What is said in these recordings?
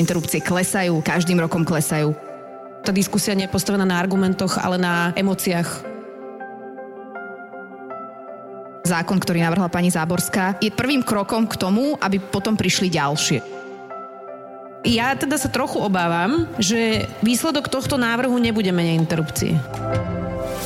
Interrupcie klesajú, každým rokom klesajú. Tá diskusia nie je postavená na argumentoch, ale na emóciách. Zákon, ktorý navrhla pani Záborská, je prvým krokom k tomu, aby potom prišli ďalšie. Ja teda sa trochu obávam, že výsledok tohto návrhu nebude menej interrupcií.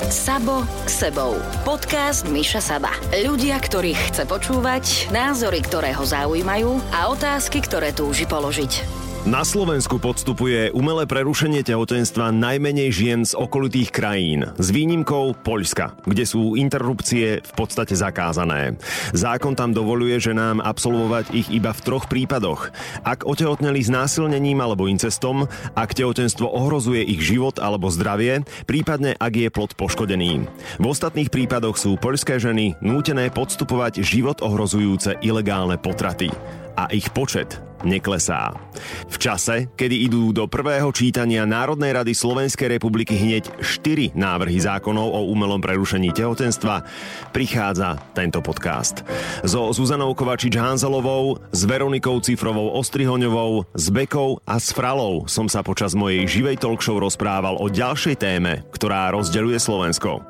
Sabo k sebou. Podcast Miša Saba. Ľudia, ktorých chce počúvať, názory, ktoré ho zaujímajú a otázky, ktoré túži položiť. Na Slovensku podstupuje umelé prerušenie tehotenstva najmenej žien z okolitých krajín, s výnimkou Poľska, kde sú interrupcie v podstate zakázané. Zákon tam dovoluje ženám absolvovať ich iba v troch prípadoch. Ak otehotneli s násilnením alebo incestom, ak tehotenstvo ohrozuje ich život alebo zdravie, prípadne ak je plod poškodený. V ostatných prípadoch sú poľské ženy nútené podstupovať život ohrozujúce ilegálne potraty a ich počet neklesá. V čase, kedy idú do prvého čítania Národnej rady Slovenskej republiky hneď 4 návrhy zákonov o umelom prerušení tehotenstva, prichádza tento podcast. So Zuzanou Kovačič-Hanzelovou, s Veronikou Cifrovou Ostrihoňovou, s Bekou a s Fralou som sa počas mojej živej talkshow rozprával o ďalšej téme, ktorá rozdeľuje Slovensko.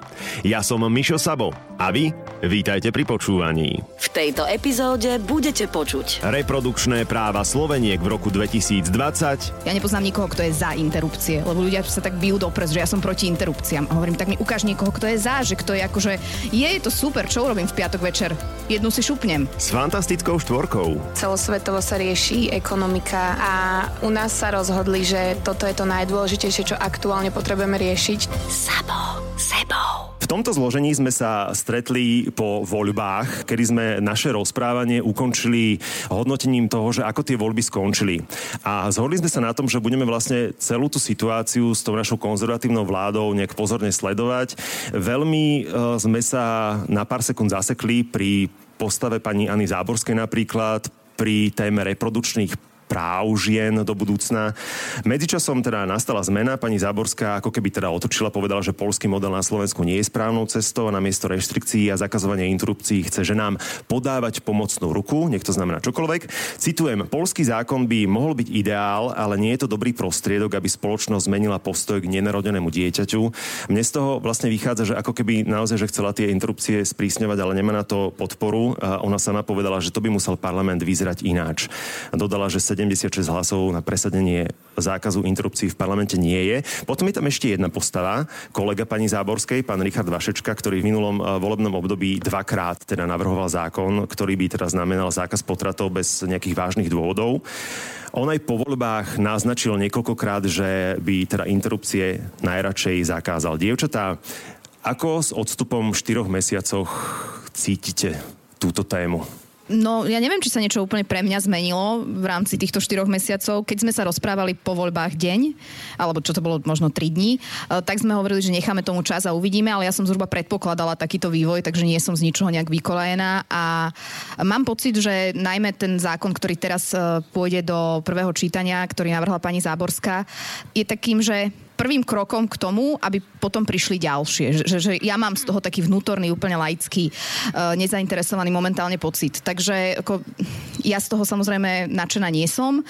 Ja som Mišo Sabo a vy vítajte pri počúvaní. V tejto epizóde budete počuť reprodukčné práva práva Sloveniek v roku 2020. Ja nepoznám nikoho, kto je za interrupcie, lebo ľudia sa tak bijú do pres, že ja som proti interrupciám. A hovorím, tak mi ukáž niekoho, kto je za, že kto je akože, je, je to super, čo urobím v piatok večer? Jednu si šupnem. S fantastickou štvorkou. Celosvetovo sa rieši ekonomika a u nás sa rozhodli, že toto je to najdôležitejšie, čo aktuálne potrebujeme riešiť. Sabo, sebou. Tomto zložení sme sa stretli po voľbách, kedy sme naše rozprávanie ukončili hodnotením toho, že ako tie voľby skončili. A zhodli sme sa na tom, že budeme vlastne celú tú situáciu s tou našou konzervatívnou vládou nejak pozorne sledovať. Veľmi uh, sme sa na pár sekúnd zasekli pri postave paniAny Záborskej napríklad, pri téme reprodukčných práv žien do budúcna. Medzičasom teda nastala zmena, pani Záborská ako keby teda otočila, povedala, že polský model na Slovensku nie je správnou cestou a namiesto reštrikcií a zakazovania interrupcií chce ženám podávať pomocnú ruku, nech to znamená čokoľvek. Citujem, polský zákon by mohol byť ideál, ale nie je to dobrý prostriedok, aby spoločnosť zmenila postoj k nenarodenému dieťaťu. Mne z toho vlastne vychádza, že ako keby naozaj, že chcela tie interrupcie sprísňovať, ale nemá na to podporu. A ona sama povedala, že to by musel parlament vyzerať ináč. Dodala, že 76 hlasov na presadenie zákazu interrupcií v parlamente nie je. Potom je tam ešte jedna postava, kolega pani Záborskej, pán Richard Vašečka, ktorý v minulom eh, volebnom období dvakrát teda navrhoval zákon, ktorý by teda znamenal zákaz potratov bez nejakých vážnych dôvodov. On aj po voľbách naznačil niekoľkokrát, že by teda interrupcie najradšej zakázal. Dievčatá, ako s odstupom 4 mesiacoch cítite túto tému? No, ja neviem, či sa niečo úplne pre mňa zmenilo v rámci týchto štyroch mesiacov. Keď sme sa rozprávali po voľbách deň, alebo čo to bolo možno 3 dní, e, tak sme hovorili, že necháme tomu čas a uvidíme, ale ja som zhruba predpokladala takýto vývoj, takže nie som z ničoho nejak vykolajená a mám pocit, že najmä ten zákon, ktorý teraz e, pôjde do prvého čítania, ktorý navrhla pani Záborská, je takým, že prvým krokom k tomu, aby potom prišli ďalšie. Že, že ja mám z toho taký vnútorný, úplne laický, uh, nezainteresovaný momentálne pocit. Takže ako, ja z toho samozrejme nadšená nie som,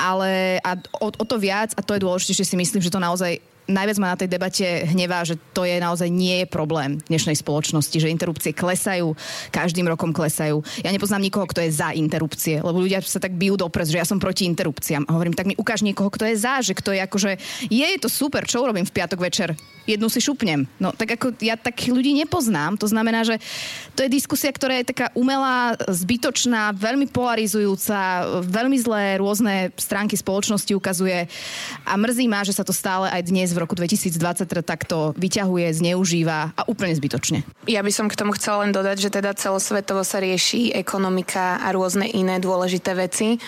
ale a o, o to viac, a to je dôležité, že si myslím, že to naozaj najviac ma na tej debate hnevá, že to je naozaj nie je problém dnešnej spoločnosti, že interrupcie klesajú, každým rokom klesajú. Ja nepoznám nikoho, kto je za interrupcie, lebo ľudia sa tak bijú do pres, že ja som proti interrupciám. A hovorím, tak mi ukáž niekoho, kto je za, že kto je akože, je to super, čo urobím v piatok večer? Jednu si šupnem. No tak ako ja takých ľudí nepoznám. To znamená, že to je diskusia, ktorá je taká umelá, zbytočná, veľmi polarizujúca, veľmi zlé rôzne stránky spoločnosti ukazuje a mrzí ma, že sa to stále aj dnes v roku 2020 takto vyťahuje, zneužíva a úplne zbytočne. Ja by som k tomu chcela len dodať, že teda celosvetovo sa rieši ekonomika a rôzne iné dôležité veci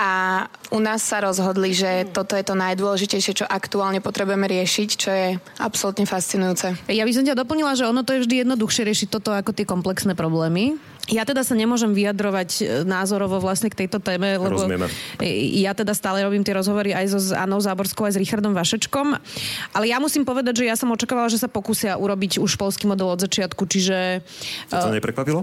a u nás sa rozhodli, že toto je to najdôležitejšie, čo aktuálne potrebujeme riešiť, čo je absolútne fascinujúce. Ja by som ťa doplnila, že ono to je vždy jednoduchšie riešiť toto ako tie komplexné problémy. Ja teda sa nemôžem vyjadrovať e, názorovo vlastne k tejto téme, lebo Rozumieme. ja teda stále robím tie rozhovory aj so s Anou Záborskou, aj s Richardom Vašečkom. Ale ja musím povedať, že ja som očakávala, že sa pokúsia urobiť už polský model od začiatku, čiže... To, to neprekvapilo?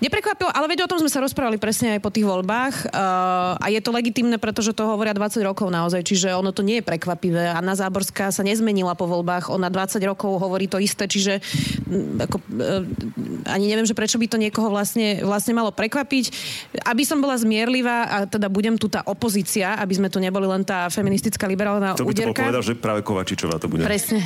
Neprekvapilo, ale veď o tom sme sa rozprávali presne aj po tých voľbách uh, a je to legitimné, pretože to hovoria 20 rokov naozaj, čiže ono to nie je prekvapivé. Anna Záborská sa nezmenila po voľbách, ona 20 rokov hovorí to isté, čiže uh, ako, uh, ani neviem, že prečo by to niekoho vlastne, vlastne malo prekvapiť. Aby som bola zmierlivá a teda budem tu tá opozícia, aby sme tu neboli len tá feministická liberálna to by úderka. To povedal, že práve Kovačičová to bude. Presne.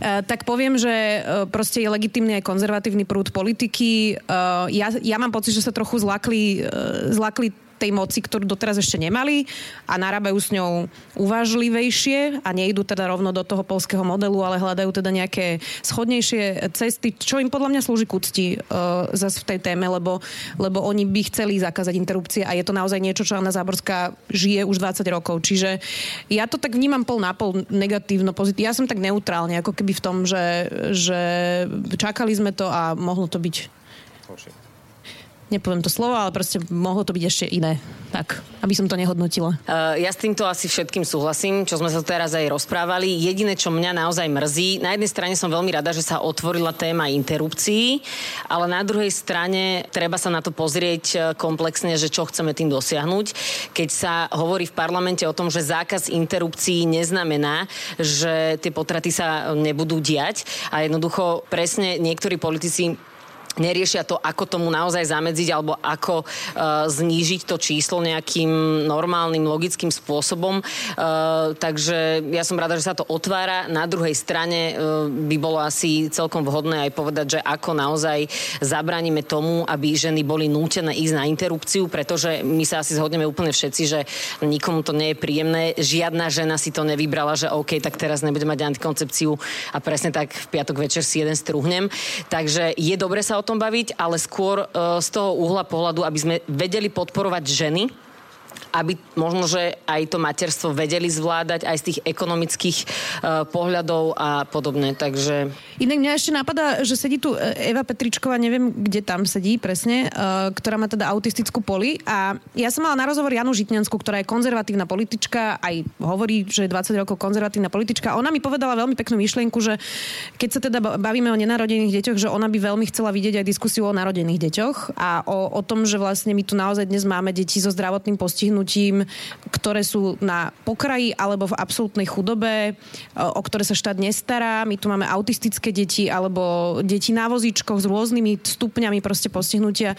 Uh, tak poviem, že uh, proste je legitimný aj konzervatívny prúd politiky. Uh, ja, ja mám pocit, že sa trochu zlakli, uh, zlakli tej moci, ktorú doteraz ešte nemali a narábajú s ňou uvážlivejšie a nejdú teda rovno do toho polského modelu, ale hľadajú teda nejaké schodnejšie cesty, čo im podľa mňa slúži k úcti uh, zase v tej téme, lebo, lebo oni by chceli zakázať interrupcie a je to naozaj niečo, čo Anna Záborská žije už 20 rokov. Čiže ja to tak vnímam pol na pol negatívno, pozitívne. Ja som tak neutrálne, ako keby v tom, že, že čakali sme to a mohlo to byť nepoviem to slovo, ale proste mohlo to byť ešte iné. Tak, aby som to nehodnotila. Uh, ja s týmto asi všetkým súhlasím, čo sme sa teraz aj rozprávali. Jediné, čo mňa naozaj mrzí, na jednej strane som veľmi rada, že sa otvorila téma interrupcií, ale na druhej strane treba sa na to pozrieť e, komplexne, že čo chceme tým dosiahnuť. Keď sa hovorí v parlamente o tom, že zákaz interrupcií neznamená, že tie potraty sa nebudú diať a jednoducho presne niektorí politici neriešia to, ako tomu naozaj zamedziť alebo ako uh, znížiť to číslo nejakým normálnym, logickým spôsobom. Uh, takže ja som rada, že sa to otvára. Na druhej strane uh, by bolo asi celkom vhodné aj povedať, že ako naozaj zabraníme tomu, aby ženy boli nútené ísť na interrupciu, pretože my sa asi zhodneme úplne všetci, že nikomu to nie je príjemné. Žiadna žena si to nevybrala, že OK, tak teraz nebudem mať antikoncepciu a presne tak v piatok večer si jeden struhnem. Takže je dobre sa o tom baviť, ale skôr uh, z toho uhla pohľadu, aby sme vedeli podporovať ženy, aby možno, že aj to materstvo vedeli zvládať aj z tých ekonomických uh, pohľadov a podobne. Takže... Inak mňa ešte napadá, že sedí tu e, Eva Petričková, neviem, kde tam sedí presne, uh, ktorá má teda autistickú poli a ja som mala na rozhovor Janu Žitňansku, ktorá je konzervatívna politička, aj hovorí, že je 20 rokov konzervatívna politička. Ona mi povedala veľmi peknú myšlienku, že keď sa teda bavíme o nenarodených deťoch, že ona by veľmi chcela vidieť aj diskusiu o narodených deťoch a o, o tom, že vlastne my tu naozaj dnes máme deti so zdravotným postihnutím postihnutím, ktoré sú na pokraji alebo v absolútnej chudobe, e, o ktoré sa štát nestará. My tu máme autistické deti alebo deti na vozíčkoch s rôznymi stupňami proste postihnutia, e,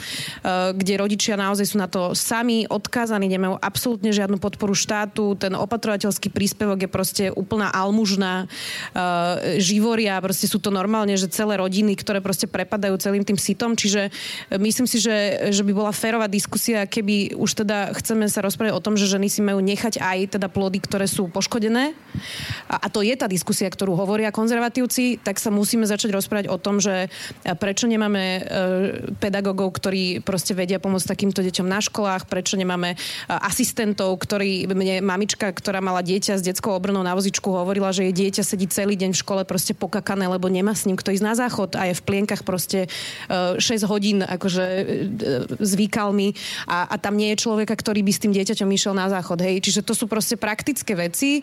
kde rodičia naozaj sú na to sami odkázaní, nemajú absolútne žiadnu podporu štátu. Ten opatrovateľský príspevok je proste úplná almužná e, živoria, proste sú to normálne, že celé rodiny, ktoré proste prepadajú celým tým sitom, čiže myslím si, že, že by bola férová diskusia, keby už teda chceme sa rozprávať o tom, že ženy si majú nechať aj teda plody, ktoré sú poškodené. A, a to je tá diskusia, ktorú hovoria konzervatívci, tak sa musíme začať rozprávať o tom, že e, prečo nemáme e, pedagógov, ktorí proste vedia pomôcť takýmto deťom na školách, prečo nemáme e, asistentov, ktorí, mne mamička, ktorá mala dieťa s detskou obrnou na vozičku, hovorila, že jej dieťa sedí celý deň v škole proste pokakané, lebo nemá s ním kto ísť na záchod a je v plienkach proste e, 6 hodín akože zvykalmi a, a tam nie je človeka, ktorý by s tým dieťaťom išiel na záchod, hej. Čiže to sú proste praktické veci,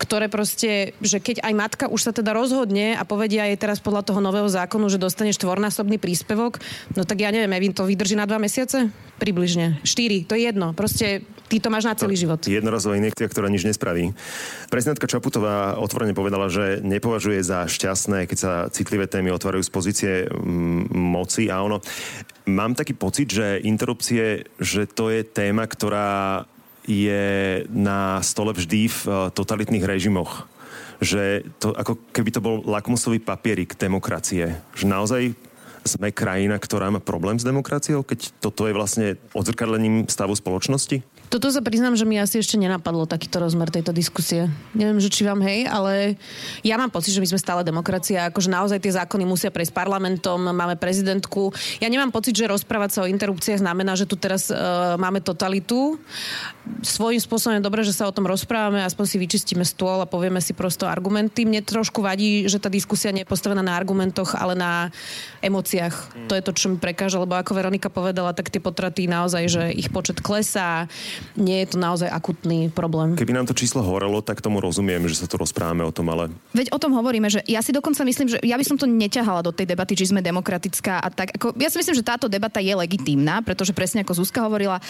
ktoré proste, že keď aj matka už sa teda rozhodne a povedia jej teraz podľa toho nového zákonu, že dostane štvornásobný príspevok, no tak ja neviem, Evin to vydrží na dva mesiace? Približne. Štyri, to je jedno. Proste ty to máš na celý život. Jednorazová injekcia, ktorá nič nespraví. Prezidentka Čaputová otvorene povedala, že nepovažuje za šťastné, keď sa citlivé témy otvárajú z pozície mm, moci a ono mám taký pocit, že interrupcie, že to je téma, ktorá je na stole vždy v eh, totalitných režimoch. Že to ako keby to bol lakmusový papierik demokracie. Že naozaj sme krajina, ktorá má problém s demokraciou, keď toto je vlastne odzrkadlením stavu spoločnosti? Toto sa priznám, že mi asi ešte nenapadlo takýto rozmer tejto diskusie. Neviem, že či vám hej, ale ja mám pocit, že my sme stále demokracia, akože naozaj tie zákony musia prejsť parlamentom, máme prezidentku. Ja nemám pocit, že rozprávať sa o interrupciách znamená, že tu teraz uh, máme totalitu. Svojím spôsobom je dobré, že sa o tom rozprávame, aspoň si vyčistíme stôl a povieme si prosto argumenty. Mne trošku vadí, že tá diskusia nie je postavená na argumentoch, ale na emóciách. Mm. To je to, čo mi prekáža, lebo ako Veronika povedala, tak tie potraty naozaj, že ich počet klesá nie je to naozaj akutný problém. Keby nám to číslo horelo, tak tomu rozumiem, že sa tu rozprávame o tom, ale... Veď o tom hovoríme, že ja si dokonca myslím, že ja by som to neťahala do tej debaty, či sme demokratická a tak. Ako, ja si myslím, že táto debata je legitímna, pretože presne ako Zuzka hovorila,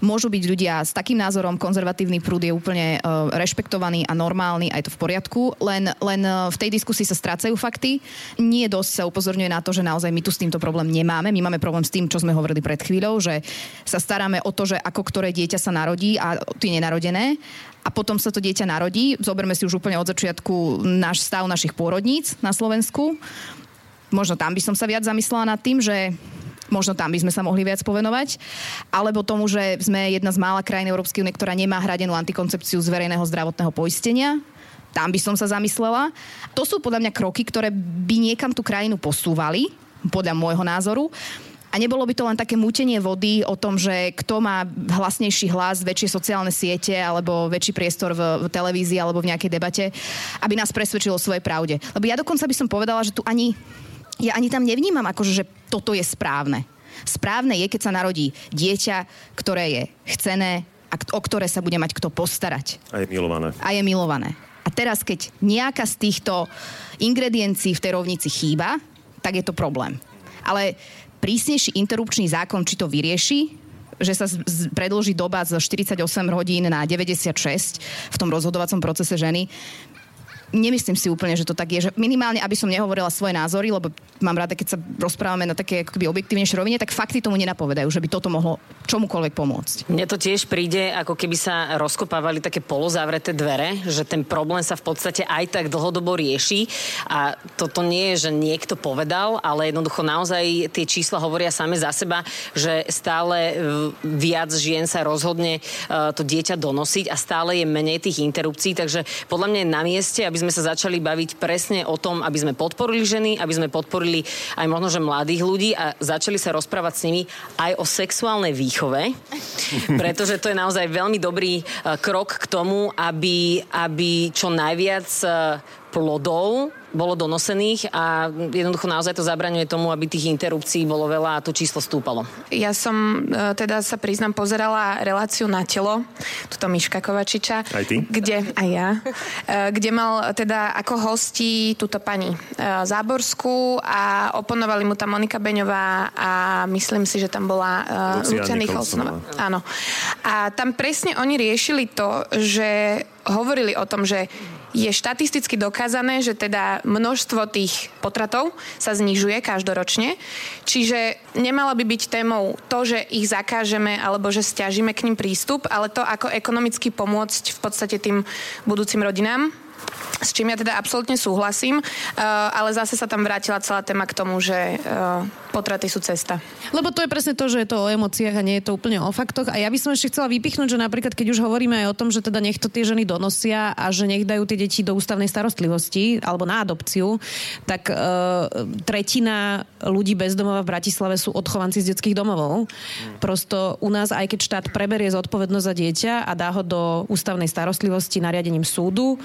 môžu byť ľudia s takým názorom, konzervatívny prúd je úplne uh, rešpektovaný a normálny, aj to v poriadku, len, len uh, v tej diskusii sa strácajú fakty. Nie dosť sa upozorňuje na to, že naozaj my tu s týmto problém nemáme. My máme problém s tým, čo sme hovorili pred chvíľou, že sa staráme o to, že ako ktoré dieťa sa narodí a tie nenarodené a potom sa to dieťa narodí. Zoberme si už úplne od začiatku náš stav našich pôrodníc na Slovensku. Možno tam by som sa viac zamyslela nad tým, že možno tam by sme sa mohli viac povenovať, alebo tomu, že sme jedna z mála krajín Európskej únie, ktorá nemá hradenú antikoncepciu z verejného zdravotného poistenia. Tam by som sa zamyslela. To sú podľa mňa kroky, ktoré by niekam tú krajinu posúvali, podľa môjho názoru. A nebolo by to len také mútenie vody o tom, že kto má hlasnejší hlas, väčšie sociálne siete alebo väčší priestor v, v televízii alebo v nejakej debate, aby nás presvedčilo o svojej pravde. Lebo ja dokonca by som povedala, že tu ani, ja ani tam nevnímam akože, že toto je správne. Správne je, keď sa narodí dieťa, ktoré je chcené a o ktoré sa bude mať kto postarať. A je milované. A je milované. A teraz, keď nejaká z týchto ingrediencií v tej rovnici chýba, tak je to problém. Ale prísnejší interrupčný zákon, či to vyrieši, že sa z, predlží doba z 48 hodín na 96 v tom rozhodovacom procese ženy, nemyslím si úplne, že to tak je. Že minimálne, aby som nehovorila svoje názory, lebo mám rada, keď sa rozprávame na také akoby objektívnejšie rovine, tak fakty tomu nenapovedajú, že by toto mohlo čomukoľvek pomôcť. Mne to tiež príde, ako keby sa rozkopávali také polozavreté dvere, že ten problém sa v podstate aj tak dlhodobo rieši a toto nie je, že niekto povedal, ale jednoducho naozaj tie čísla hovoria same za seba, že stále viac žien sa rozhodne e, to dieťa donosiť a stále je menej tých interrupcií, takže podľa mňa je na mieste, aby sme sa začali baviť presne o tom, aby sme podporili ženy, aby sme podporili aj možno, že mladých ľudí a začali sa rozprávať s nimi aj o sexuálnej výchove, pretože to je naozaj veľmi dobrý uh, krok k tomu, aby, aby čo najviac uh, plodov bolo donosených a jednoducho naozaj to zabraňuje tomu, aby tých interrupcií bolo veľa a to číslo stúpalo. Ja som e, teda sa priznám pozerala reláciu na telo, tuto Miška Kovačiča. Aj ty? Kde, aj ja. E, kde mal teda ako hosti túto pani e, Záborskú a oponovali mu tam Monika Beňová a myslím si, že tam bola Lucia Nicholsonová. Áno. A tam presne oni riešili to, že hovorili o tom, že je štatisticky dokázané, že teda množstvo tých potratov sa znižuje každoročne. Čiže nemala by byť témou to, že ich zakážeme alebo že stiažíme k ním prístup, ale to, ako ekonomicky pomôcť v podstate tým budúcim rodinám s čím ja teda absolútne súhlasím, uh, ale zase sa tam vrátila celá téma k tomu, že uh, potraty sú cesta. Lebo to je presne to, že je to o emóciách a nie je to úplne o faktoch. A ja by som ešte chcela vypichnúť, že napríklad keď už hovoríme aj o tom, že teda nech to tie ženy donosia a že nech dajú tie deti do ústavnej starostlivosti alebo na adopciu, tak uh, tretina ľudí bez domova v Bratislave sú odchovanci z detských domovov. Prosto u nás, aj keď štát preberie zodpovednosť za dieťa a dá ho do ústavnej starostlivosti nariadením súdu,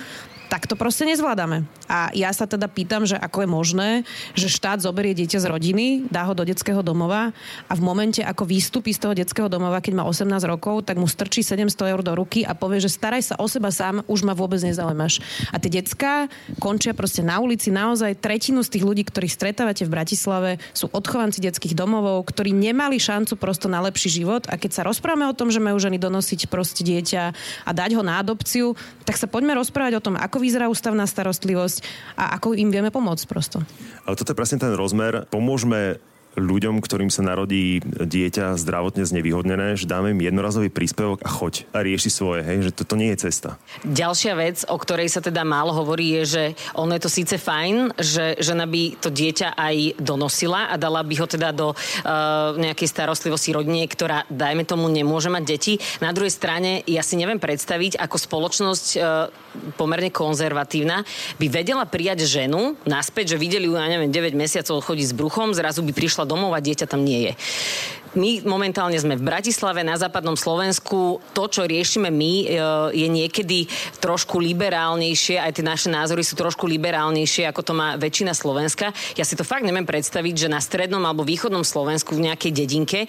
tak to proste nezvládame. A ja sa teda pýtam, že ako je možné, že štát zoberie dieťa z rodiny, dá ho do detského domova a v momente, ako výstupí z toho detského domova, keď má 18 rokov, tak mu strčí 700 eur do ruky a povie, že staraj sa o seba sám, už ma vôbec nezaujímaš. A tie decka končia proste na ulici. Naozaj tretinu z tých ľudí, ktorých stretávate v Bratislave, sú odchovanci detských domovov, ktorí nemali šancu prosto na lepší život. A keď sa rozprávame o tom, že majú ženy donosiť proste dieťa a dať ho na adopciu, tak sa poďme rozprávať o tom, ako vyzerá ústavná starostlivosť a ako im vieme pomôcť prosto. Ale toto je presne ten rozmer. Pomôžme ľuďom, ktorým sa narodí dieťa zdravotne znevýhodnené, že dáme im jednorazový príspevok a choď a rieši svoje, hej, že toto nie je cesta. Ďalšia vec, o ktorej sa teda málo hovorí, je, že ono je to síce fajn, že žena by to dieťa aj donosila a dala by ho teda do uh, nejakej starostlivosti rodine, ktorá, dajme tomu, nemôže mať deti. Na druhej strane, ja si neviem predstaviť, ako spoločnosť uh, pomerne konzervatívna, by vedela prijať ženu naspäť, že videli ju, ja neviem, 9 mesiacov chodí s bruchom, zrazu by prišla domov a dieťa tam nie je my momentálne sme v Bratislave, na západnom Slovensku. To, čo riešime my, e, je niekedy trošku liberálnejšie, aj tie naše názory sú trošku liberálnejšie, ako to má väčšina Slovenska. Ja si to fakt neviem predstaviť, že na strednom alebo východnom Slovensku v nejakej dedinke, e,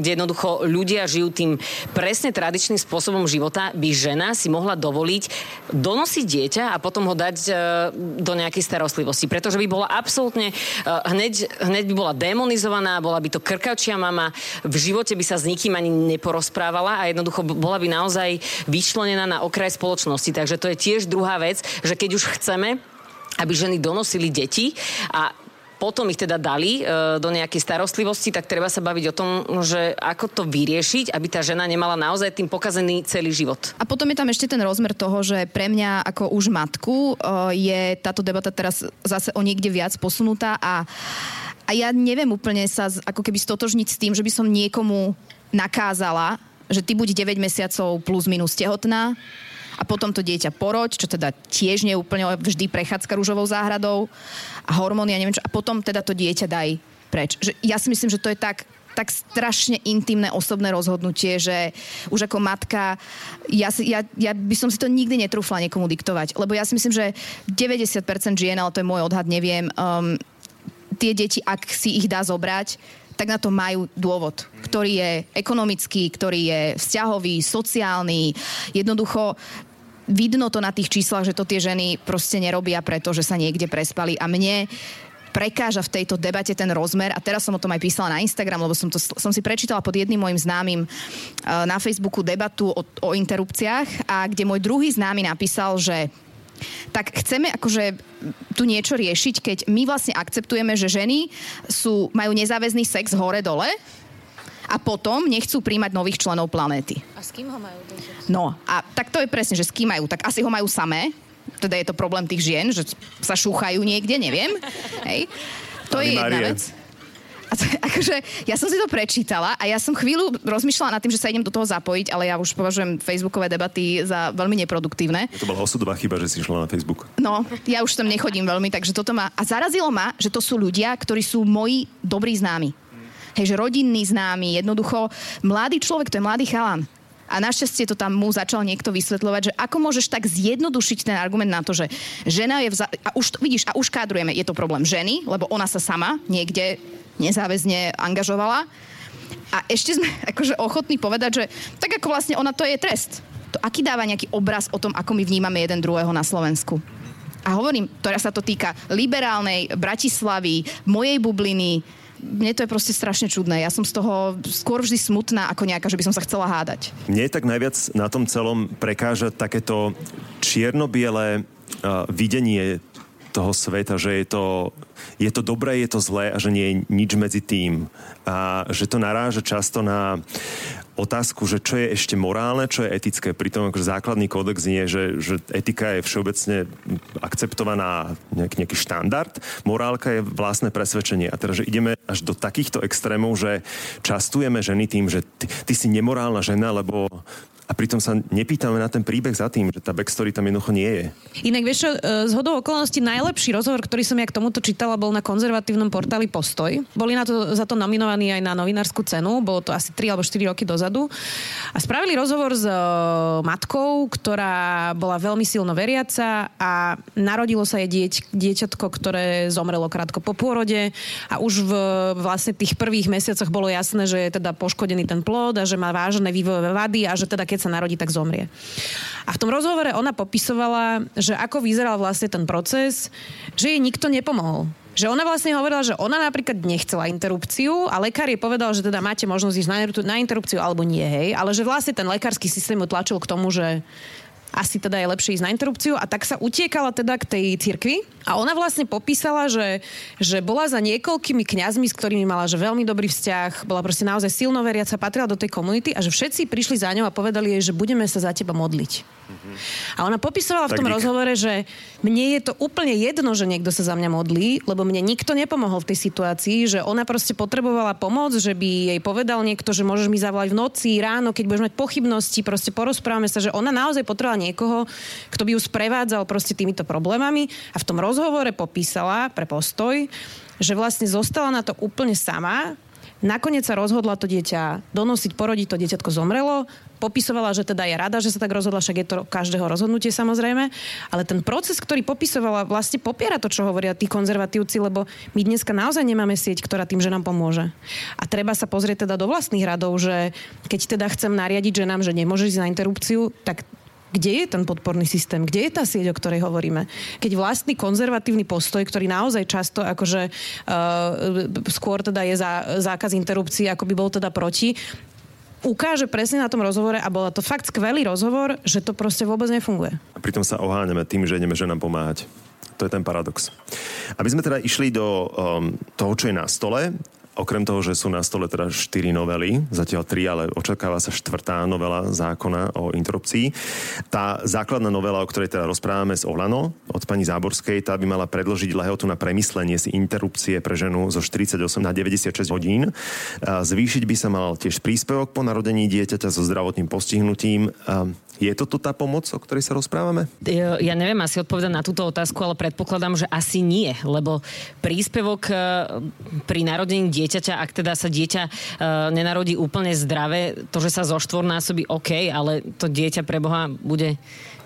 kde jednoducho ľudia žijú tým presne tradičným spôsobom života, by žena si mohla dovoliť donosiť dieťa a potom ho dať e, do nejakej starostlivosti. Pretože by bola absolútne hneď, hneď by bola demonizovaná, bola by to krkačia mama, v živote by sa s nikým ani neporozprávala a jednoducho bola by naozaj vyčlenená na okraj spoločnosti. Takže to je tiež druhá vec, že keď už chceme, aby ženy donosili deti a potom ich teda dali e, do nejakej starostlivosti, tak treba sa baviť o tom, že ako to vyriešiť, aby tá žena nemala naozaj tým pokazený celý život. A potom je tam ešte ten rozmer toho, že pre mňa ako už matku e, je táto debata teraz zase o niekde viac posunutá a a ja neviem úplne sa ako keby stotožniť s tým, že by som niekomu nakázala, že ty buď 9 mesiacov plus minus tehotná a potom to dieťa poroď, čo teda tiež nie úplne vždy prechádzka rúžovou záhradou a hormóny a neviem čo, a potom teda to dieťa daj preč. Že ja si myslím, že to je tak tak strašne intimné osobné rozhodnutie, že už ako matka, ja, si, ja, ja by som si to nikdy netrúfla niekomu diktovať. Lebo ja si myslím, že 90% žien, ale to je môj odhad, neviem, um, tie deti, ak si ich dá zobrať, tak na to majú dôvod, ktorý je ekonomický, ktorý je vzťahový, sociálny. Jednoducho vidno to na tých číslach, že to tie ženy proste nerobia, pretože sa niekde prespali. A mne prekáža v tejto debate ten rozmer a teraz som o tom aj písala na Instagram, lebo som, to, som si prečítala pod jedným môjim známym uh, na Facebooku debatu o, o interrupciách a kde môj druhý známy napísal, že tak chceme akože tu niečo riešiť, keď my vlastne akceptujeme, že ženy sú, majú nezáväzný sex hore-dole a potom nechcú príjmať nových členov planéty. A s kým ho majú? No, a tak to je presne, že s kým majú. Tak asi ho majú samé, teda je to problém tých žien, že sa šúchajú niekde, neviem. Hej. To je jedna vec. A to, akože, ja som si to prečítala a ja som chvíľu rozmýšľala nad tým, že sa idem do toho zapojiť, ale ja už považujem facebookové debaty za veľmi neproduktívne. To bola osudová chyba, že si išla na Facebook. No, ja už tam nechodím veľmi, takže toto ma... A zarazilo ma, že to sú ľudia, ktorí sú moji dobrí známi. Hej, že rodinný známy, jednoducho mladý človek, to je mladý chalan. A našťastie to tam mu začal niekto vysvetľovať, že ako môžeš tak zjednodušiť ten argument na to, že žena je vza- a už vidíš, a už kádrujeme, je to problém ženy, lebo ona sa sama niekde nezáväzne angažovala. A ešte sme akože ochotní povedať, že tak ako vlastne ona to je trest. To aký dáva nejaký obraz o tom, ako my vnímame jeden druhého na Slovensku. A hovorím, teraz sa to týka liberálnej Bratislavy, mojej bubliny, mne to je proste strašne čudné. Ja som z toho skôr vždy smutná ako nejaká, že by som sa chcela hádať. Mne tak najviac na tom celom prekáža takéto čierno-biele uh, videnie toho sveta, že je to, je to dobré, je to zlé a že nie je nič medzi tým. A že to naráža často na otázku, že čo je ešte morálne, čo je etické. Pritom akože základný kódex nie, že, že etika je všeobecne akceptovaná nejaký, nejaký štandard, morálka je vlastné presvedčenie. A teda, že ideme až do takýchto extrémov, že častujeme ženy tým, že ty, ty si nemorálna žena, lebo a pritom sa nepýtame na ten príbeh za tým, že tá backstory tam jednoducho nie je. Inak vieš čo, e, z hodou okolností najlepší rozhovor, ktorý som ja k tomuto čítala, bol na konzervatívnom portáli Postoj. Boli na to, za to nominovaní aj na novinárskú cenu, bolo to asi 3 alebo 4 roky dozadu. A spravili rozhovor s uh, matkou, ktorá bola veľmi silno veriaca a narodilo sa jej dieť, dieťatko, ktoré zomrelo krátko po pôrode a už v vlastne tých prvých mesiacoch bolo jasné, že je teda poškodený ten plod a že má vážne vývojové vady a že teda keď keď sa narodí, tak zomrie. A v tom rozhovore ona popisovala, že ako vyzeral vlastne ten proces, že jej nikto nepomohol. Že ona vlastne hovorila, že ona napríklad nechcela interrupciu a lekár jej povedal, že teda máte možnosť ísť na interrupciu alebo nie, hej, ale že vlastne ten lekársky systém ju tlačil k tomu, že asi teda je lepšie ísť na interrupciu a tak sa utiekala teda k tej cirkvi a ona vlastne popísala, že, že bola za niekoľkými kňazmi, s ktorými mala že veľmi dobrý vzťah, bola proste naozaj silno veriaca, patrila do tej komunity a že všetci prišli za ňou a povedali jej, že budeme sa za teba modliť. Mm-hmm. A ona popisovala v tom rozhovore, že mne je to úplne jedno, že niekto sa za mňa modlí, lebo mne nikto nepomohol v tej situácii, že ona proste potrebovala pomoc, že by jej povedal niekto, že môžeš mi zavolať v noci, ráno, keď budeš mať pochybnosti, proste porozprávame sa, že ona naozaj potrebovala niekoho, kto by ju sprevádzal proste týmito problémami a v tom rozhovore rozhovore popísala pre postoj, že vlastne zostala na to úplne sama, Nakoniec sa rozhodla to dieťa donosiť, porodiť, to dieťatko zomrelo, popisovala, že teda je rada, že sa tak rozhodla, však je to každého rozhodnutie samozrejme, ale ten proces, ktorý popisovala, vlastne popiera to, čo hovoria tí konzervatívci, lebo my dneska naozaj nemáme sieť, ktorá tým ženám pomôže. A treba sa pozrieť teda do vlastných radov, že keď teda chcem nariadiť ženám, že nemôže ísť na interrupciu, tak kde je ten podporný systém? Kde je tá sieť, o ktorej hovoríme? Keď vlastný konzervatívny postoj, ktorý naozaj často akože uh, skôr teda je za zákaz interrupcií, ako by bol teda proti, ukáže presne na tom rozhovore a bola to fakt skvelý rozhovor, že to proste vôbec nefunguje. A pritom sa oháňame tým, že ideme ženám pomáhať. To je ten paradox. Aby sme teda išli do um, toho, čo je na stole, Okrem toho, že sú na stole teda štyri novely, zatiaľ tri, ale očakáva sa štvrtá novela zákona o interrupcii. Tá základná novela, o ktorej teda rozprávame z Olano od pani Záborskej, tá by mala predložiť lehotu na premyslenie si interrupcie pre ženu zo 48 na 96 hodín. Zvýšiť by sa mal tiež príspevok po narodení dieťaťa so zdravotným postihnutím. Je toto tá pomoc, o ktorej sa rozprávame? Ja neviem asi odpovedať na túto otázku, ale predpokladám, že asi nie, lebo príspevok e, pri narodení dieťaťa, ak teda sa dieťa e, nenarodí úplne zdravé, to, že sa zo štvornásobí, OK, ale to dieťa pre Boha bude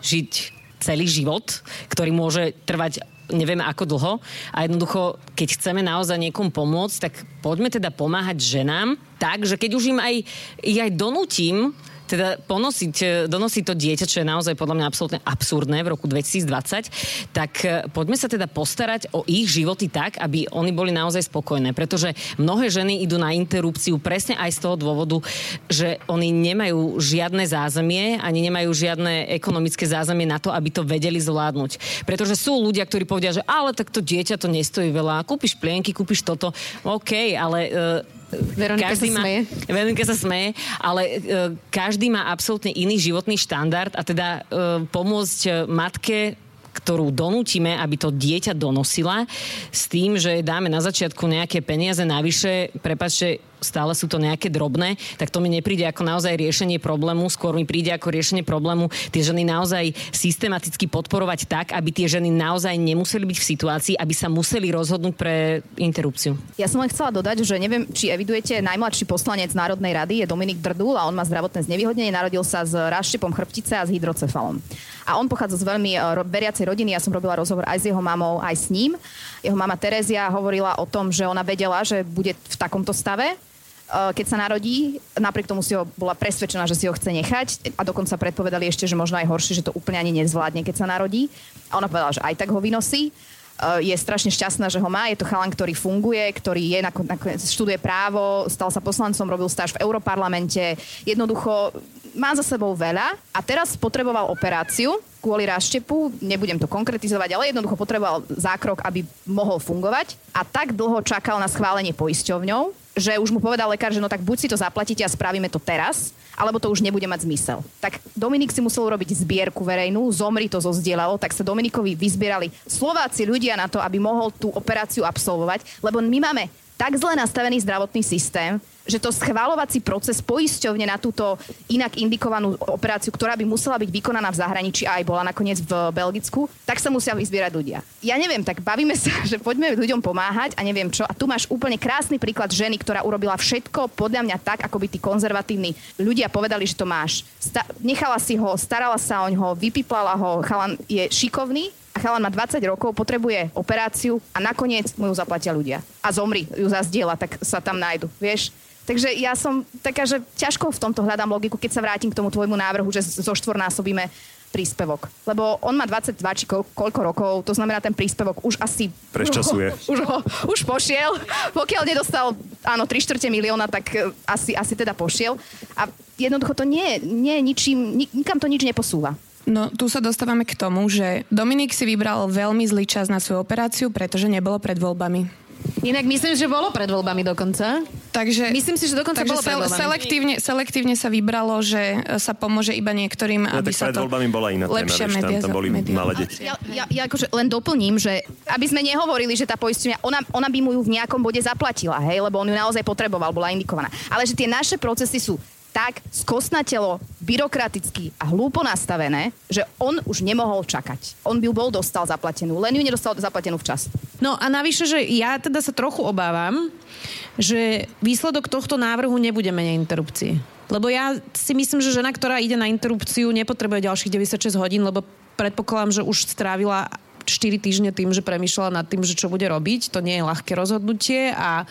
žiť celý život, ktorý môže trvať nevieme ako dlho. A jednoducho, keď chceme naozaj niekomu pomôcť, tak poďme teda pomáhať ženám tak, že keď už im aj, ich aj donútim teda ponosiť, e, donosiť to dieťa, čo je naozaj podľa mňa absolútne absurdné v roku 2020, tak e, poďme sa teda postarať o ich životy tak, aby oni boli naozaj spokojné. Pretože mnohé ženy idú na interrupciu presne aj z toho dôvodu, že oni nemajú žiadne zázemie, ani nemajú žiadne ekonomické zázemie na to, aby to vedeli zvládnuť. Pretože sú ľudia, ktorí povedia, že ale tak to dieťa to nestojí veľa, kúpiš plienky, kúpiš toto, OK, ale uh, Veronika každý sa smeje. Má, Veronika sa smeje, ale e, každý má absolútne iný životný štandard a teda e, pomôcť e, matke ktorú donútime, aby to dieťa donosila, s tým, že dáme na začiatku nejaké peniaze navyše, prepačte, stále sú to nejaké drobné, tak to mi nepríde ako naozaj riešenie problému, skôr mi príde ako riešenie problému tie ženy naozaj systematicky podporovať tak, aby tie ženy naozaj nemuseli byť v situácii, aby sa museli rozhodnúť pre interrupciu. Ja som len chcela dodať, že neviem, či evidujete, najmladší poslanec Národnej rady je Dominik Drdul a on má zdravotné znevýhodnenie, narodil sa s ráštepom chrbtice a s hydrocefalom. A on pochádza z veľmi beriacej rodiny, ja som robila rozhovor aj s jeho mamou, aj s ním. Jeho mama Terezia hovorila o tom, že ona vedela, že bude v takomto stave, Eh, keď sa narodí, napriek tomu si ho bola presvedčená, že si ho chce nechať a dokonca predpovedali ešte, že možno aj horšie, že to úplne ani nezvládne, keď sa narodí. A ona povedala, že aj tak ho vynosí. Eh, je strašne šťastná, že ho má. Je to chalan, ktorý funguje, ktorý je študuje právo, stal sa poslancom, robil stáž v Europarlamente. Jednoducho má za sebou veľa a teraz potreboval operáciu kvôli ráštepu, nebudem to konkretizovať, ale jednoducho potreboval zákrok, aby mohol fungovať a tak dlho čakal na schválenie poisťovňou, že už mu povedal lekár, že no tak buď si to zaplatíte a spravíme to teraz, alebo to už nebude mať zmysel. Tak Dominik si musel urobiť zbierku verejnú, zomri to zozdielalo, tak sa Dominikovi vyzbierali Slováci ľudia na to, aby mohol tú operáciu absolvovať, lebo my máme tak zle nastavený zdravotný systém, že to schválovací proces poisťovne na túto inak indikovanú operáciu, ktorá by musela byť vykonaná v zahraničí a aj bola nakoniec v Belgicku, tak sa musia vyzbierať ľudia. Ja neviem, tak bavíme sa, že poďme ľuďom pomáhať a neviem čo. A tu máš úplne krásny príklad ženy, ktorá urobila všetko podľa mňa tak, ako by tí konzervatívni ľudia povedali, že to máš. Sta- nechala si ho, starala sa o ňo, vypiplala ho, chalan je šikovný, a chalan má 20 rokov, potrebuje operáciu a nakoniec mu ju zaplatia ľudia. A zomri, ju zazdiela, tak sa tam nájdu. Vieš, Takže ja som taká, že ťažko v tomto hľadám logiku, keď sa vrátim k tomu tvojmu návrhu, že zo štvornásobíme príspevok. Lebo on má 22 či koľko rokov, to znamená ten príspevok už asi... Preščasuje. Už, ho, už pošiel. Pokiaľ nedostal, áno, 3 čtvrte milióna, tak e, asi, asi teda pošiel. A jednoducho to nie, nie ničím, nikam to nič neposúva. No, tu sa dostávame k tomu, že Dominik si vybral veľmi zlý čas na svoju operáciu, pretože nebolo pred voľbami. Inak myslím, že bolo pred voľbami dokonca. Takže, myslím si, že dokonca takže bolo pred voľbami. Selektívne, selektívne sa vybralo, že sa pomôže iba niektorým, ja, aby sa to... voľbami bola iná lepšia téma, tam, tam boli media. malé deti. Ja, ja, ja akože len doplním, že aby sme nehovorili, že tá poisťovňa, ona, ona by mu ju v nejakom bode zaplatila, hej, lebo on ju naozaj potreboval, bola indikovaná. Ale že tie naše procesy sú tak skosnatelo, byrokraticky a hlúpo nastavené, že on už nemohol čakať. On by bol dostal zaplatenú, len ju nedostal zaplatenú včas. No a navyše, že ja teda sa trochu obávam, že výsledok tohto návrhu nebude menej interrupcií. Lebo ja si myslím, že žena, ktorá ide na interrupciu, nepotrebuje ďalších 96 hodín, lebo predpokladám, že už strávila 4 týždne tým, že premyšľala nad tým, že čo bude robiť. To nie je ľahké rozhodnutie a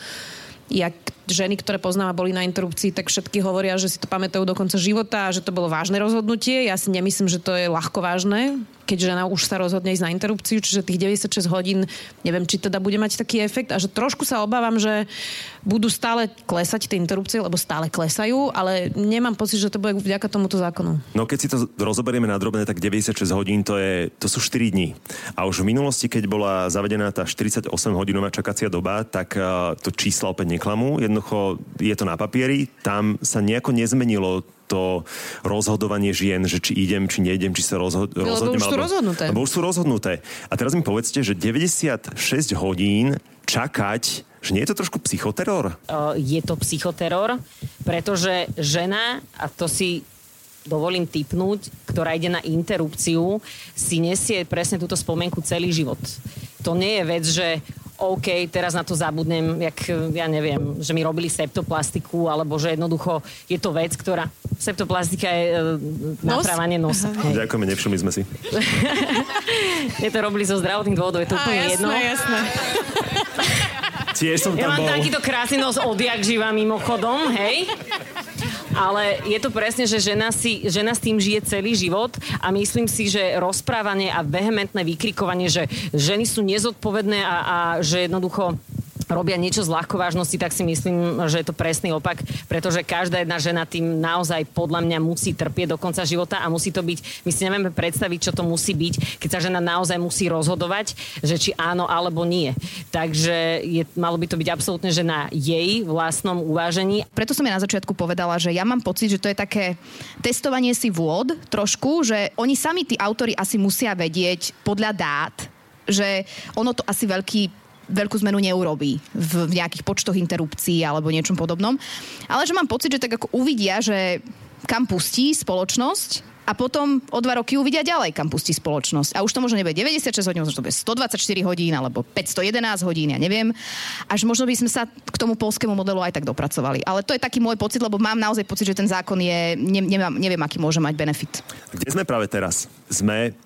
jak ženy, ktoré poznám a boli na interrupcii, tak všetky hovoria, že si to pamätajú do konca života a že to bolo vážne rozhodnutie. Ja si nemyslím, že to je ľahko vážne, keď žena už sa rozhodne ísť na interrupciu, čiže tých 96 hodín, neviem, či teda bude mať taký efekt a že trošku sa obávam, že budú stále klesať tie interrupcie, lebo stále klesajú, ale nemám pocit, že to bude vďaka tomuto zákonu. No keď si to rozoberieme na drobné, tak 96 hodín to, je, to sú 4 dní. A už v minulosti, keď bola zavedená tá 48 hodinová čakacia doba, tak uh, to čísla opäť neklamú. Jednoducho je to na papieri, tam sa nejako nezmenilo to rozhodovanie žien, že či idem, či neidem, či sa rozho- rozhodnem. Lebo už sú alebo, rozhodnuté. Lebo už sú rozhodnuté. A teraz mi povedzte, že 96 hodín čakať, že nie je to trošku psychoteror? Je to psychoteror, pretože žena, a to si dovolím typnúť, ktorá ide na interrupciu, si nesie presne túto spomienku celý život. To nie je vec, že OK, teraz na to zabudnem, jak, ja neviem, že mi robili septoplastiku, alebo že jednoducho je to vec, ktorá... Septoplastika je uh, naprávanie nosa. Hej. Ďakujeme, nevšimli sme si. je to robili zo zdravotných dôvodov, je to úplne jasné, jedno. jasné. Tiež som Ja tam mám bol. takýto krásny nos odjak živa mimochodom, hej? Ale je to presne, že žena, si, žena s tým žije celý život a myslím si, že rozprávanie a vehementné vykrikovanie, že ženy sú nezodpovedné a, a že jednoducho robia niečo z ľahkovážnosti, tak si myslím, že je to presný opak, pretože každá jedna žena tým naozaj podľa mňa musí trpieť do konca života a musí to byť, my si nevieme predstaviť, čo to musí byť, keď sa žena naozaj musí rozhodovať, že či áno alebo nie. Takže je, malo by to byť absolútne, že na jej vlastnom uvážení. Preto som ja na začiatku povedala, že ja mám pocit, že to je také testovanie si vôd trošku, že oni sami, tí autory, asi musia vedieť podľa dát, že ono to asi veľký veľkú zmenu neurobí v, nejakých počtoch interrupcií alebo niečom podobnom. Ale že mám pocit, že tak ako uvidia, že kam pustí spoločnosť a potom o dva roky uvidia ďalej, kam pustí spoločnosť. A už to možno nebude 96 hodín, možno to bude 124 hodín alebo 511 hodín, ja neviem. Až možno by sme sa k tomu polskému modelu aj tak dopracovali. Ale to je taký môj pocit, lebo mám naozaj pocit, že ten zákon je, ne, nemám, neviem, aký môže mať benefit. Kde sme práve teraz? Sme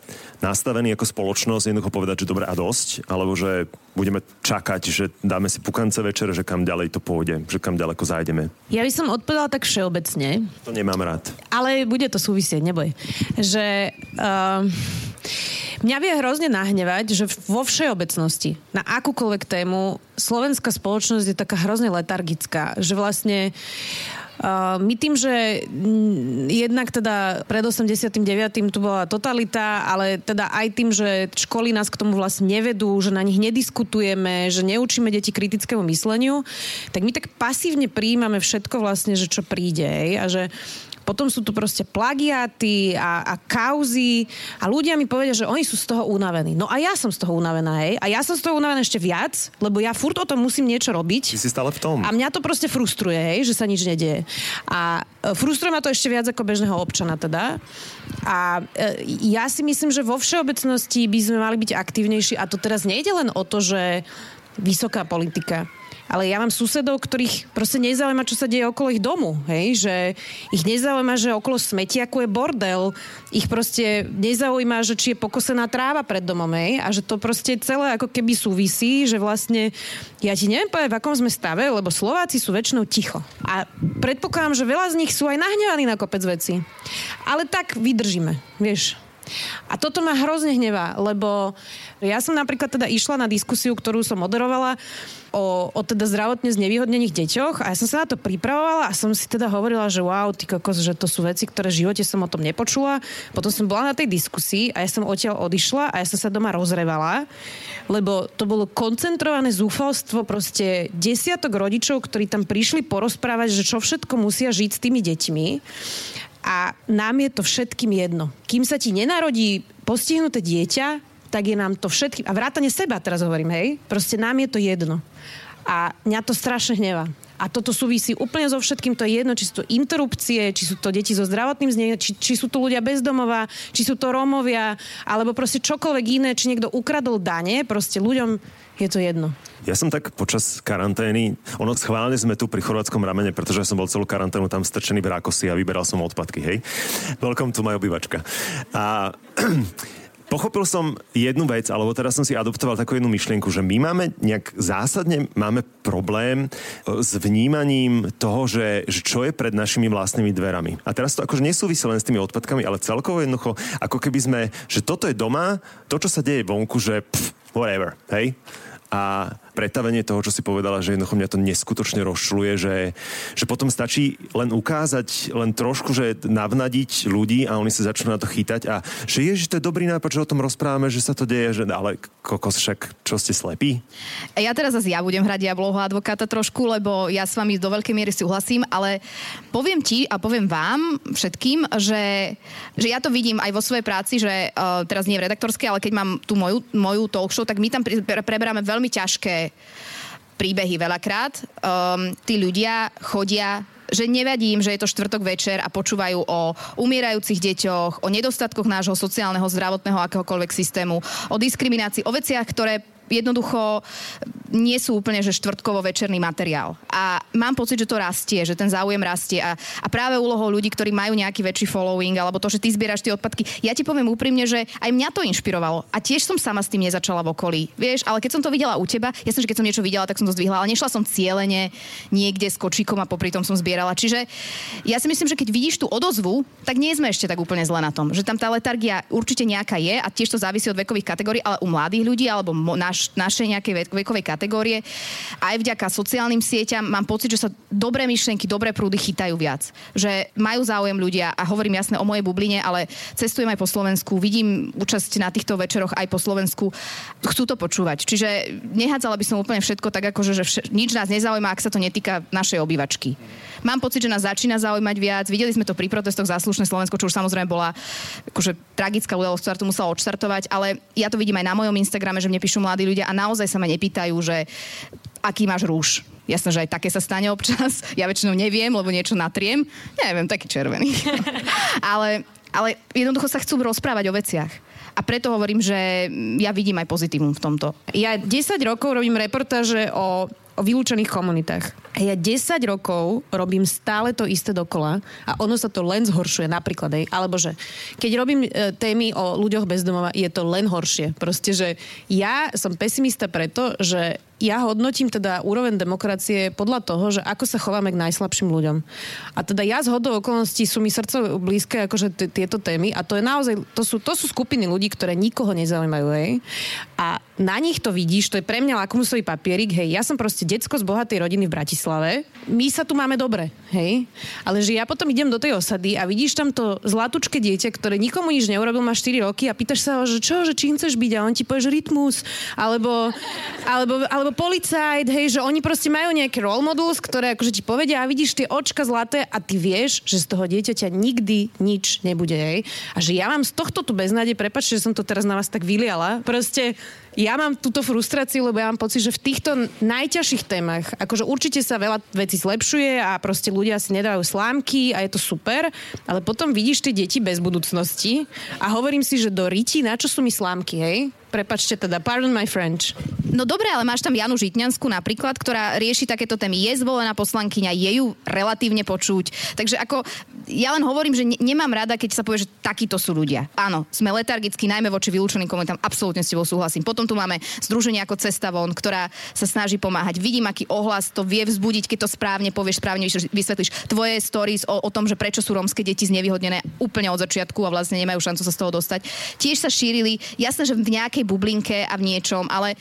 nastavení ako spoločnosť jednoducho povedať, že dobre a dosť, alebo že budeme čakať, že dáme si pukance večer, že kam ďalej to pôjde, že kam ďaleko zájdeme. Ja by som odpovedala tak všeobecne, To nemám rád. ale bude to súvisieť, neboj. Že uh, mňa vie hrozne nahnevať, že vo všeobecnosti, na akúkoľvek tému, slovenská spoločnosť je taká hrozne letargická, že vlastne Uh, my tým, že jednak teda pred 89. tu bola totalita, ale teda aj tým, že školy nás k tomu vlastne nevedú, že na nich nediskutujeme, že neučíme deti kritickému mysleniu, tak my tak pasívne prijímame všetko vlastne, že čo príde. A že potom sú tu proste plagiáty a, a kauzy a ľudia mi povedia, že oni sú z toho unavení. No a ja som z toho unavená, hej. A ja som z toho unavená ešte viac, lebo ja furt o tom musím niečo robiť. Ty si stále v tom. A mňa to proste frustruje, hej, že sa nič nedieje. A e, frustruje ma to ešte viac ako bežného občana teda. A e, ja si myslím, že vo všeobecnosti by sme mali byť aktívnejší a to teraz nejde len o to, že vysoká politika. Ale ja mám susedov, ktorých proste nezaujíma, čo sa deje okolo ich domu. Hej? Že ich nezaujíma, že okolo smetiaku je bordel. Ich proste nezaujíma, že či je pokosená tráva pred domom. Hej? A že to proste celé ako keby súvisí, že vlastne ja ti neviem povedať, v akom sme stave, lebo Slováci sú väčšinou ticho. A predpokladám, že veľa z nich sú aj nahnevaní na kopec veci. Ale tak vydržíme, vieš. A toto ma hrozne hnevá, lebo ja som napríklad teda išla na diskusiu, ktorú som moderovala o, o teda zdravotne znevýhodnených deťoch a ja som sa na to pripravovala a som si teda hovorila, že wow, ty kokos, že to sú veci, ktoré v živote som o tom nepočula. Potom som bola na tej diskusii a ja som odtiaľ odišla a ja som sa doma rozrevala, lebo to bolo koncentrované zúfalstvo proste desiatok rodičov, ktorí tam prišli porozprávať, že čo všetko musia žiť s tými deťmi a nám je to všetkým jedno. Kým sa ti nenarodí postihnuté dieťa, tak je nám to všetkým... A vrátane seba teraz hovorím, hej? Proste nám je to jedno. A mňa to strašne hneva. A toto súvisí úplne so všetkým, to je jedno, či sú to interrupcie, či sú to deti so zdravotným znením, či, či sú to ľudia bezdomová, či sú to Rómovia, alebo proste čokoľvek iné, či niekto ukradol dane, proste ľuďom je to jedno. Ja som tak počas karantény, ono schválne sme tu pri chorvátskom ramene, pretože som bol celú karanténu tam strčený v Rákosi a vyberal som odpadky, hej. Welcome to moja obývačka. A pochopil som jednu vec, alebo teraz som si adoptoval takú jednu myšlienku, že my máme nejak zásadne máme problém e, s vnímaním toho, že, že čo je pred našimi vlastnými dverami. A teraz to akože nesúvisí len s tými odpadkami, ale celkovo jednoducho, ako keby sme, že toto je doma, to, čo sa deje vonku, že pff, whatever, hej? A pretavenie toho, čo si povedala, že jednoducho mňa to neskutočne rozšľuje, že, že potom stačí len ukázať, len trošku, že navnadiť ľudí a oni sa začnú na to chytať a že je, že to je dobrý nápad, že o tom rozprávame, že sa to deje, že ale kokos však, čo ste slepí? Ja teraz zase ja budem hrať diablovho advokáta trošku, lebo ja s vami do veľkej miery súhlasím, ale poviem ti a poviem vám všetkým, že, že ja to vidím aj vo svojej práci, že uh, teraz nie v redaktorskej, ale keď mám tú moju, moju talk show, tak my tam preberáme veľmi ťažké príbehy veľakrát. Um, tí ľudia chodia že nevadí im, že je to štvrtok večer a počúvajú o umierajúcich deťoch, o nedostatkoch nášho sociálneho, zdravotného akéhokoľvek systému, o diskriminácii, o veciach, ktoré jednoducho nie sú úplne, že štvrtkovo večerný materiál. A mám pocit, že to rastie, že ten záujem rastie. A, a práve úlohou ľudí, ktorí majú nejaký väčší following, alebo to, že ty zbieraš tie odpadky. Ja ti poviem úprimne, že aj mňa to inšpirovalo. A tiež som sama s tým nezačala v okolí. Vieš, ale keď som to videla u teba, ja som, že keď som niečo videla, tak som to zdvihla, ale nešla som cieľene niekde s kočíkom a popri tom som zbierala. Čiže ja si myslím, že keď vidíš tú odozvu, tak nie sme ešte tak úplne zle na tom. Že tam tá letargia určite nejaká je a tiež to závisí od vekových kategórií, ale u mladých ľudí alebo naš, našej nejakej vekovej kategórie aj vďaka sociálnym sieťam mám pocit, že sa dobré myšlienky, dobré prúdy chytajú viac. Že majú záujem ľudia a hovorím jasne o mojej bubline, ale cestujem aj po Slovensku, vidím účasť na týchto večeroch aj po Slovensku. Chcú to počúvať. Čiže nehádzala by som úplne všetko tak, ako že vš- nič nás nezaujíma, ak sa to netýka našej obývačky. Mám pocit, že nás začína zaujímať viac. Videli sme to pri protestoch Záslušné Slovensko, čo už samozrejme bola akože, tragická udalosť, ktorá tu musela odštartovať, ale ja to vidím aj na mojom Instagrame, že mne píšu mladí ľudia a naozaj sa ma nepýtajú, že aký máš rúž. Jasné, že aj také sa stane občas. Ja väčšinou neviem, lebo niečo natriem. Neviem, taký červený. ale, ale jednoducho sa chcú rozprávať o veciach. A preto hovorím, že ja vidím aj pozitívum v tomto. Ja 10 rokov robím reportáže o o vylúčených komunitách. A ja 10 rokov robím stále to isté dokola a ono sa to len zhoršuje napríklad. Aj, alebo že keď robím e, témy o ľuďoch bezdomova, je to len horšie. Proste, že ja som pesimista preto, že ja hodnotím teda úroveň demokracie podľa toho, že ako sa chováme k najslabším ľuďom. A teda ja z hodou okolností sú mi srdce blízke akože t- tieto témy a to je naozaj, to sú, to sú skupiny ľudí, ktoré nikoho nezaujímajú, hej. A na nich to vidíš, to je pre mňa lakmusový papierik, hej. Ja som proste decko z bohatej rodiny v Bratislave. My sa tu máme dobre, hej. Ale že ja potom idem do tej osady a vidíš tam to zlatučké dieťa, ktoré nikomu nič neurobil, má 4 roky a pýtaš sa ho, že čo, že čím chceš byť a on ti povie, že rytmus, alebo, alebo, alebo alebo policajt, hej, že oni proste majú nejaké role models, ktoré akože ti povedia a vidíš tie očka zlaté a ty vieš, že z toho dieťaťa nikdy nič nebude, hej. A že ja mám z tohto tu beznádej, prepačte, že som to teraz na vás tak vyliala, proste ja mám túto frustráciu, lebo ja mám pocit, že v týchto najťažších témach, akože určite sa veľa vecí zlepšuje a proste ľudia si nedávajú slámky a je to super, ale potom vidíš tie deti bez budúcnosti a hovorím si, že do riti, na čo sú mi slámky, hej? Prepačte teda, pardon my French. No dobre, ale máš tam Janu Žitňansku napríklad, ktorá rieši takéto témy. Je zvolená poslankyňa, je ju relatívne počuť. Takže ako, ja len hovorím, že ne- nemám rada, keď sa povie, že takíto sú ľudia. Áno, sme letargickí, najmä voči vylúčeným komunitám, absolútne s tebou súhlasím. Potom tu máme združenie ako Cesta von, ktorá sa snaží pomáhať. Vidím, aký ohlas to vie vzbudiť, keď to správne povieš, správne vysvetlíš. Tvoje stories o, o tom, že prečo sú rómske deti znevýhodnené úplne od začiatku a vlastne nemajú šancu sa z toho dostať. Tiež sa šírili, jasné, že v nejakej bublinke a v niečom, ale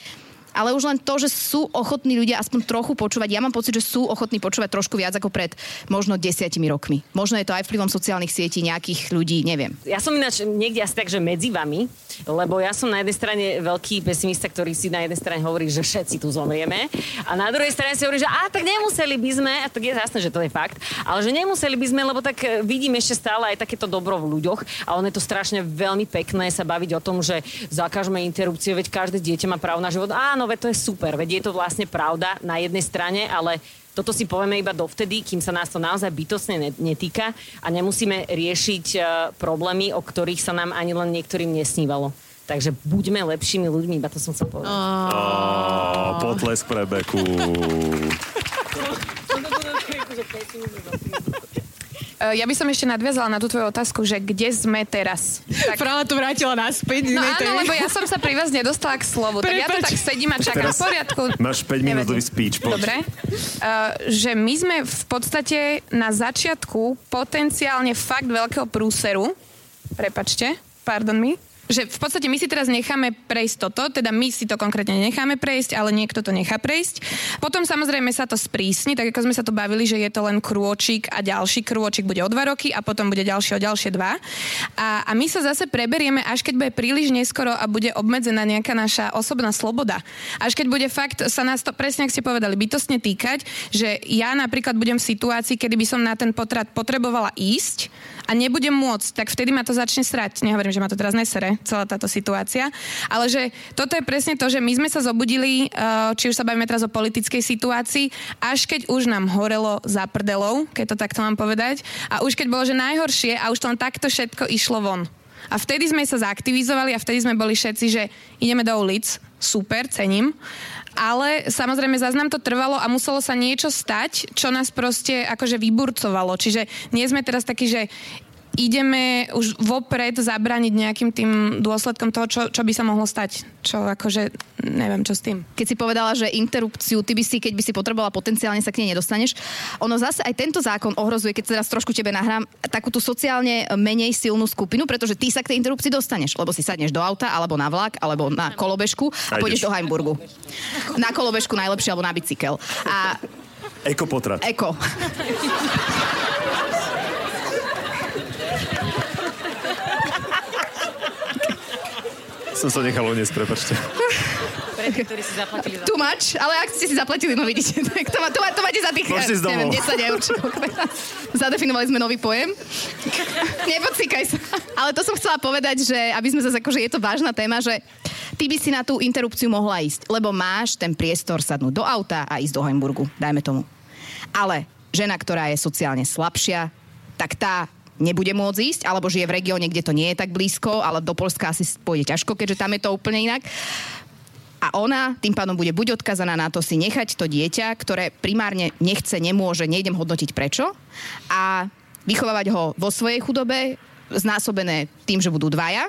ale už len to, že sú ochotní ľudia aspoň trochu počúvať. Ja mám pocit, že sú ochotní počúvať trošku viac ako pred možno desiatimi rokmi. Možno je to aj vplyvom sociálnych sietí nejakých ľudí, neviem. Ja som ináč niekde asi tak, že medzi vami, lebo ja som na jednej strane veľký pesimista, ktorý si na jednej strane hovorí, že všetci tu zomrieme a na druhej strane si hovorí, že a tak nemuseli by sme, a tak je jasné, že to je fakt, ale že nemuseli by sme, lebo tak e, vidím ešte stále aj takéto dobro v ľuďoch a ono je to strašne veľmi pekné sa baviť o tom, že zakážeme interrupcie, veď každé dieťa má právo na život. Áno, veď to je super, veď je to vlastne pravda na jednej strane, ale toto si povieme iba dovtedy, kým sa nás to naozaj bytosne netýka a nemusíme riešiť uh, problémy, o ktorých sa nám ani len niektorým nesnívalo. Takže buďme lepšími ľuďmi, iba to som chcel povedať. Oh, potlesk pre Beku. Eh, ja by som ešte nadviazala na tú tvoju otázku, že kde sme teraz. Tak... Práve to vrátila naspäť. No áno, lebo ja som sa pri vás nedostala k slovu. Tak ja tu tak sedím a čakám v poriadku. Máš 5 minútový speech. Poď. Dobre. Uh, že my sme v podstate na začiatku potenciálne fakt veľkého prúseru. Prepačte, pardon mi že v podstate my si teraz necháme prejsť toto, teda my si to konkrétne necháme prejsť, ale niekto to nechá prejsť. Potom samozrejme sa to sprísni, tak ako sme sa to bavili, že je to len krôčik a ďalší krôčik bude o dva roky a potom bude ďalšie o ďalšie dva. A, a my sa zase preberieme, až keď bude príliš neskoro a bude obmedzená nejaká naša osobná sloboda. Až keď bude fakt sa nás to, presne ak ste povedali, bytostne týkať, že ja napríklad budem v situácii, kedy by som na ten potrat potrebovala ísť a nebudem môcť, tak vtedy ma to začne srať. Nehovorím, že ma to teraz nesere, celá táto situácia, ale že toto je presne to, že my sme sa zobudili, eh, či už sa bavíme teraz o politickej situácii, až keď už nám horelo za prdelou, keď to takto mám povedať, a už keď bolo, že najhoršie a už to len takto všetko išlo von. A vtedy sme sa zaktivizovali a vtedy sme boli všetci, že ideme do ulic, super, cením ale samozrejme zase nám to trvalo a muselo sa niečo stať, čo nás proste akože vyburcovalo. Čiže nie sme teraz takí, že ideme už vopred zabrániť nejakým tým dôsledkom toho, čo, čo by sa mohlo stať. Čo akože, neviem, čo s tým. Keď si povedala, že interrupciu, ty by si, keď by si potrebovala potenciálne sa k nej nedostaneš. Ono zase aj tento zákon ohrozuje, keď sa teraz trošku tebe nahrám, takú tú sociálne menej silnú skupinu, pretože ty sa k tej interrupcii dostaneš, lebo si sadneš do auta, alebo na vlak, alebo na kolobežku a pôjdeš do Heimburgu. Na kolobežku najlepšie, alebo na bicykel. A Eko potrat. Eko. Som sa nechal uniesť, prepačte. Pre tých, ktorí si zaplatili za... Tu mač, ale ak ste si zaplatili, no vidíte, tak to, má, to, má, to máte za tých, neviem, 10 eur. Zadefinovali sme nový pojem. Nepocíkaj sa. Ale to som chcela povedať, že aby sme zase, akože je to vážna téma, že ty by si na tú interrupciu mohla ísť, lebo máš ten priestor sadnúť do auta a ísť do Heimburgu, dajme tomu. Ale žena, ktorá je sociálne slabšia, tak tá nebude môcť ísť, alebo žije v regióne, kde to nie je tak blízko, ale do Polska asi pôjde ťažko, keďže tam je to úplne inak. A ona tým pádom bude buď odkazaná na to si nechať to dieťa, ktoré primárne nechce, nemôže, nejdem hodnotiť prečo, a vychovávať ho vo svojej chudobe, znásobené tým, že budú dvaja,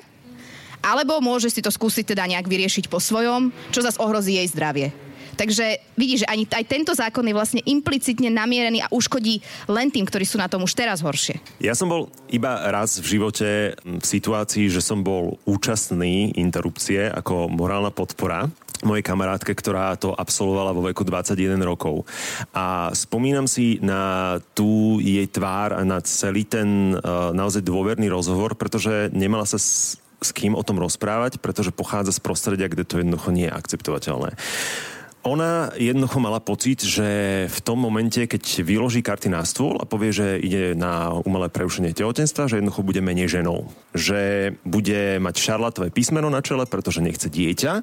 alebo môže si to skúsiť teda nejak vyriešiť po svojom, čo zase ohrozí jej zdravie. Takže vidíš, že ani aj tento zákon je vlastne implicitne namierený a uškodí len tým, ktorí sú na tom už teraz horšie. Ja som bol iba raz v živote v situácii, že som bol účastný interrupcie ako morálna podpora mojej kamarátke, ktorá to absolvovala vo veku 21 rokov. A spomínam si na tú jej tvár a na celý ten uh, naozaj dôverný rozhovor, pretože nemala sa s, s kým o tom rozprávať, pretože pochádza z prostredia, kde to jednoducho nie je akceptovateľné. Ona jednoducho mala pocit, že v tom momente, keď vyloží karty na stôl a povie, že ide na umelé preušenie tehotenstva, že jednoducho bude menej ženou. Že bude mať šarlatové písmeno na čele, pretože nechce dieťa.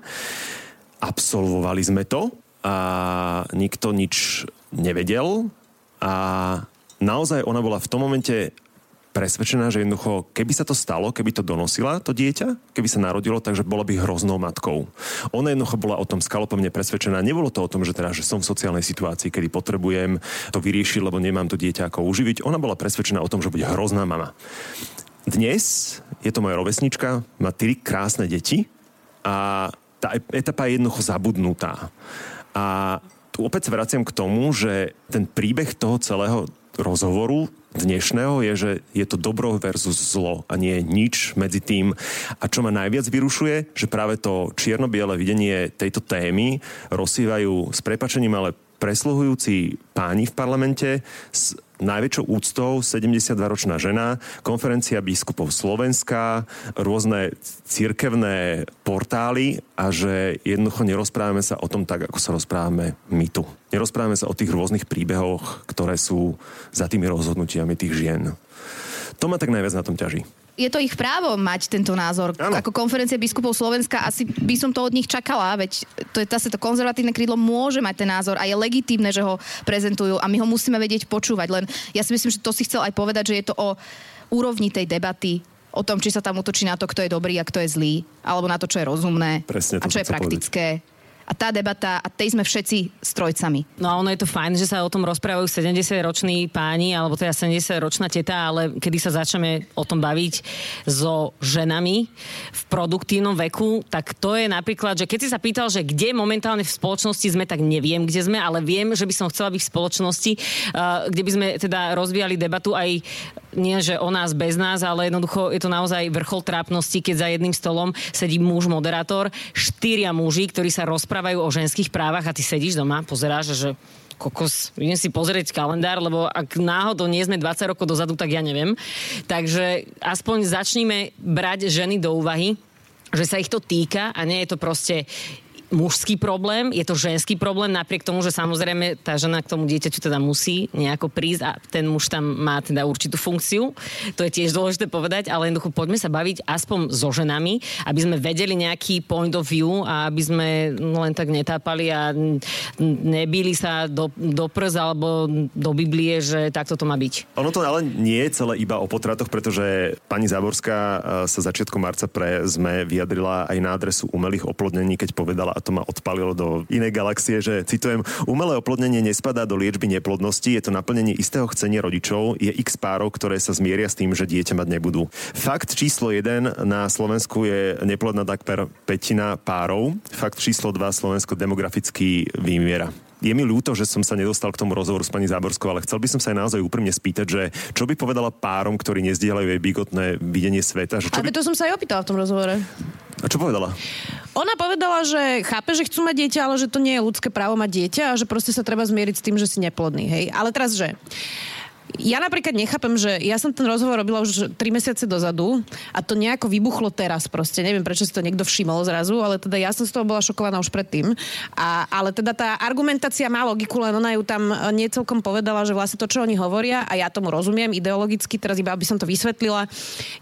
Absolvovali sme to a nikto nič nevedel a naozaj ona bola v tom momente presvedčená, že jednoducho, keby sa to stalo, keby to donosila, to dieťa, keby sa narodilo, takže bola by hroznou matkou. Ona jednoducho bola o tom skalopevne presvedčená. Nebolo to o tom, že teda, že som v sociálnej situácii, kedy potrebujem to vyriešiť, lebo nemám to dieťa ako uživiť. Ona bola presvedčená o tom, že bude hrozná mama. Dnes je to moja rovesnička, má tri krásne deti a tá etapa je jednoducho zabudnutá. A tu opäť vraciam k tomu, že ten príbeh toho celého rozhovoru dnešného je, že je to dobro versus zlo a nie nič medzi tým. A čo ma najviac vyrušuje, že práve to čierno-biele videnie tejto témy rozsývajú s prepačením, ale presluhujúci páni v parlamente s najväčšou úctou 72-ročná žena, konferencia biskupov Slovenska, rôzne cirkevné portály a že jednoducho nerozprávame sa o tom tak, ako sa rozprávame my tu. Nerozprávame sa o tých rôznych príbehoch, ktoré sú za tými rozhodnutiami tých žien. To ma tak najviac na tom ťaží. Je to ich právo mať tento názor. Áno. Ako konferencia biskupov Slovenska asi by som to od nich čakala, veď to je zase to konzervatívne krídlo môže mať ten názor a je legitímne, že ho prezentujú a my ho musíme vedieť počúvať. Len ja si myslím, že to si chcel aj povedať, že je to o úrovni tej debaty, o tom, či sa tam útočí na to, kto je dobrý a kto je zlý, alebo na to, čo je rozumné Presne a to čo je praktické. A tá debata, a tej sme všetci strojcami. No a ono je to fajn, že sa o tom rozprávajú 70-roční páni, alebo teda 70-ročná teta, ale kedy sa začneme o tom baviť so ženami v produktívnom veku, tak to je napríklad, že keď si sa pýtal, že kde momentálne v spoločnosti sme, tak neviem, kde sme, ale viem, že by som chcela byť v spoločnosti, uh, kde by sme teda rozvíjali debatu aj nie, že o nás bez nás, ale jednoducho je to naozaj vrchol trápnosti, keď za jedným stolom sedí muž moderátor, štyria muži, ktorí sa rozprávajú o ženských právach a ty sedíš doma, pozeráš, že kokos, idem si pozrieť kalendár, lebo ak náhodou nie sme 20 rokov dozadu, tak ja neviem. Takže aspoň začníme brať ženy do úvahy, že sa ich to týka a nie je to proste mužský problém, je to ženský problém, napriek tomu, že samozrejme tá žena k tomu dieťaťu teda musí nejako prísť a ten muž tam má teda určitú funkciu. To je tiež dôležité povedať, ale jednoducho poďme sa baviť aspoň so ženami, aby sme vedeli nejaký point of view a aby sme len tak netápali a nebili sa do, do prs alebo do Biblie, že takto to má byť. Ono to ale nie je celé iba o potratoch, pretože pani Záborská eh, sa začiatkom marca pre sme vyjadrila aj na adresu umelých oplodnení, keď povedala, to ma odpalilo do inej galaxie, že citujem, umelé oplodnenie nespadá do liečby neplodnosti, je to naplnenie istého chcenia rodičov, je x párov, ktoré sa zmieria s tým, že dieťa mať nebudú. Fakt číslo 1 na Slovensku je neplodná takmer petina párov. Fakt číslo 2 Slovensko demograficky vymiera. Je mi ľúto, že som sa nedostal k tomu rozhovoru s pani Záborskou, ale chcel by som sa aj naozaj úprimne spýtať, že čo by povedala párom, ktorí nezdieľajú jej bigotné videnie sveta? Že čo by... Ale to som sa aj opýtala v tom rozhovore. A čo povedala? Ona povedala, že chápe, že chcú mať dieťa, ale že to nie je ľudské právo mať dieťa a že proste sa treba zmieriť s tým, že si neplodný. Hej. Ale teraz, že ja napríklad nechápem, že ja som ten rozhovor robila už 3 mesiace dozadu a to nejako vybuchlo teraz proste. Neviem, prečo si to niekto všimol zrazu, ale teda ja som z toho bola šokovaná už predtým. A, ale teda tá argumentácia má logiku, len ona ju tam nie celkom povedala, že vlastne to, čo oni hovoria, a ja tomu rozumiem ideologicky, teraz iba aby som to vysvetlila,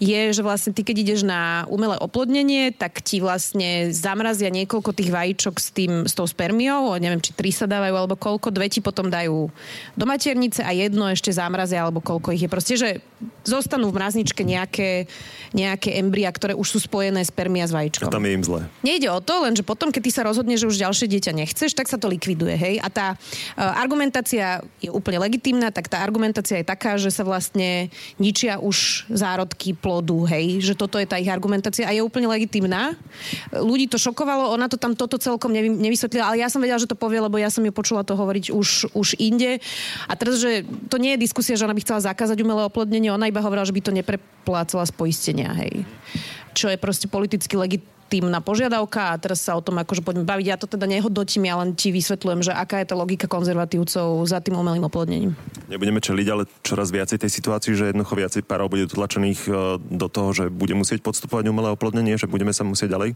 je, že vlastne ty, keď ideš na umelé oplodnenie, tak ti vlastne zamrazia niekoľko tých vajíčok s, tým, s tou spermiou, neviem, či tri sa dávajú alebo koľko, dve ti potom dajú do maternice a jedno ešte zamrazia, alebo koľko ich je. Proste, že zostanú v mrazničke nejaké, nejaké embria, ktoré už sú spojené spermia s A vajíčkom. tam je im zle. Nejde o to, lenže potom, keď ty sa rozhodneš, že už ďalšie dieťa nechceš, tak sa to likviduje, hej. A tá uh, argumentácia je úplne legitimná, tak tá argumentácia je taká, že sa vlastne ničia už zárodky plodu, hej. Že toto je tá ich argumentácia a je úplne legitimná. Ľudí to šokovalo, ona to tam toto celkom nevy, nevysvetlila, ale ja som vedela, že to povie, lebo ja som ju počula to hovoriť už, už inde. A teraz, že to nie je diskusia, že ona by chcela zakázať umelé oplodnenie, ona iba hovorila, že by to nepreplácala z poistenia, hej. Čo je proste politicky legitímna požiadavka a teraz sa o tom akože poďme baviť. Ja to teda nehodnotím, ja len ti vysvetľujem, že aká je tá logika konzervatívcov za tým umelým oplodnením. Nebudeme čeliť, ale čoraz viacej tej situácii, že jednoducho viacej párov bude dotlačených e, do toho, že bude musieť podstupovať umelé oplodnenie, že budeme sa musieť ďalej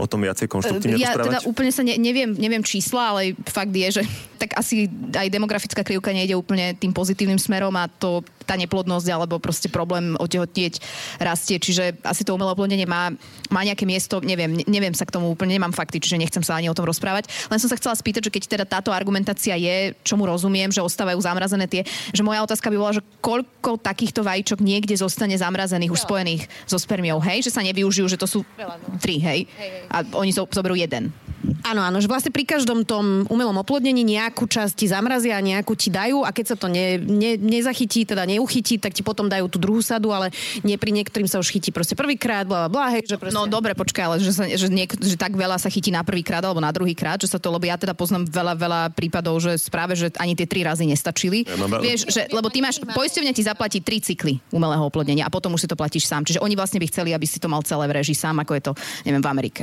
o tom viacej konštruktívne Ja teda rozprávať. úplne sa ne, neviem, neviem čísla, ale fakt je, že tak asi aj demografická krivka nejde úplne tým pozitívnym smerom a to tá neplodnosť alebo proste problém otehotnieť rastie, čiže asi to umelé oplodnenie má, má nejaké miesto, neviem, ne- neviem sa k tomu úplne, nemám fakty, čiže nechcem sa ani o tom rozprávať. Len som sa chcela spýtať, že keď teda táto argumentácia je, čomu rozumiem, že ostávajú zamrazené tie, že moja otázka by bola, že koľko takýchto vajíčok niekde zostane zamrazených, už spojených so spermiou, hej, že sa nevyužijú, že to sú tri, hej, a oni zo- zoberú jeden. Áno, áno, že vlastne pri každom tom umelom oplodnení nejakú časť ti zamrazia, nejakú ti dajú a keď sa to ne, ne, nezachytí, teda neuchytí, tak ti potom dajú tú druhú sadu, ale nie pri niektorým sa už chytí proste prvýkrát, bla, bla, bla, hej, že proste... No dobre, počkaj, ale že, sa, že, niek- že tak veľa sa chytí na prvý krát alebo na druhý krát, že sa to, lebo ja teda poznám veľa, veľa prípadov, že práve, že ani tie tri razy nestačili. Ja mám Vieš, že, lebo ty máš, poisťovňa ti zaplatí tri cykly umelého oplodnenia a potom už si to platíš sám. Čiže oni vlastne by chceli, aby si to mal celé v režii sám, ako je to, neviem, v Amerike.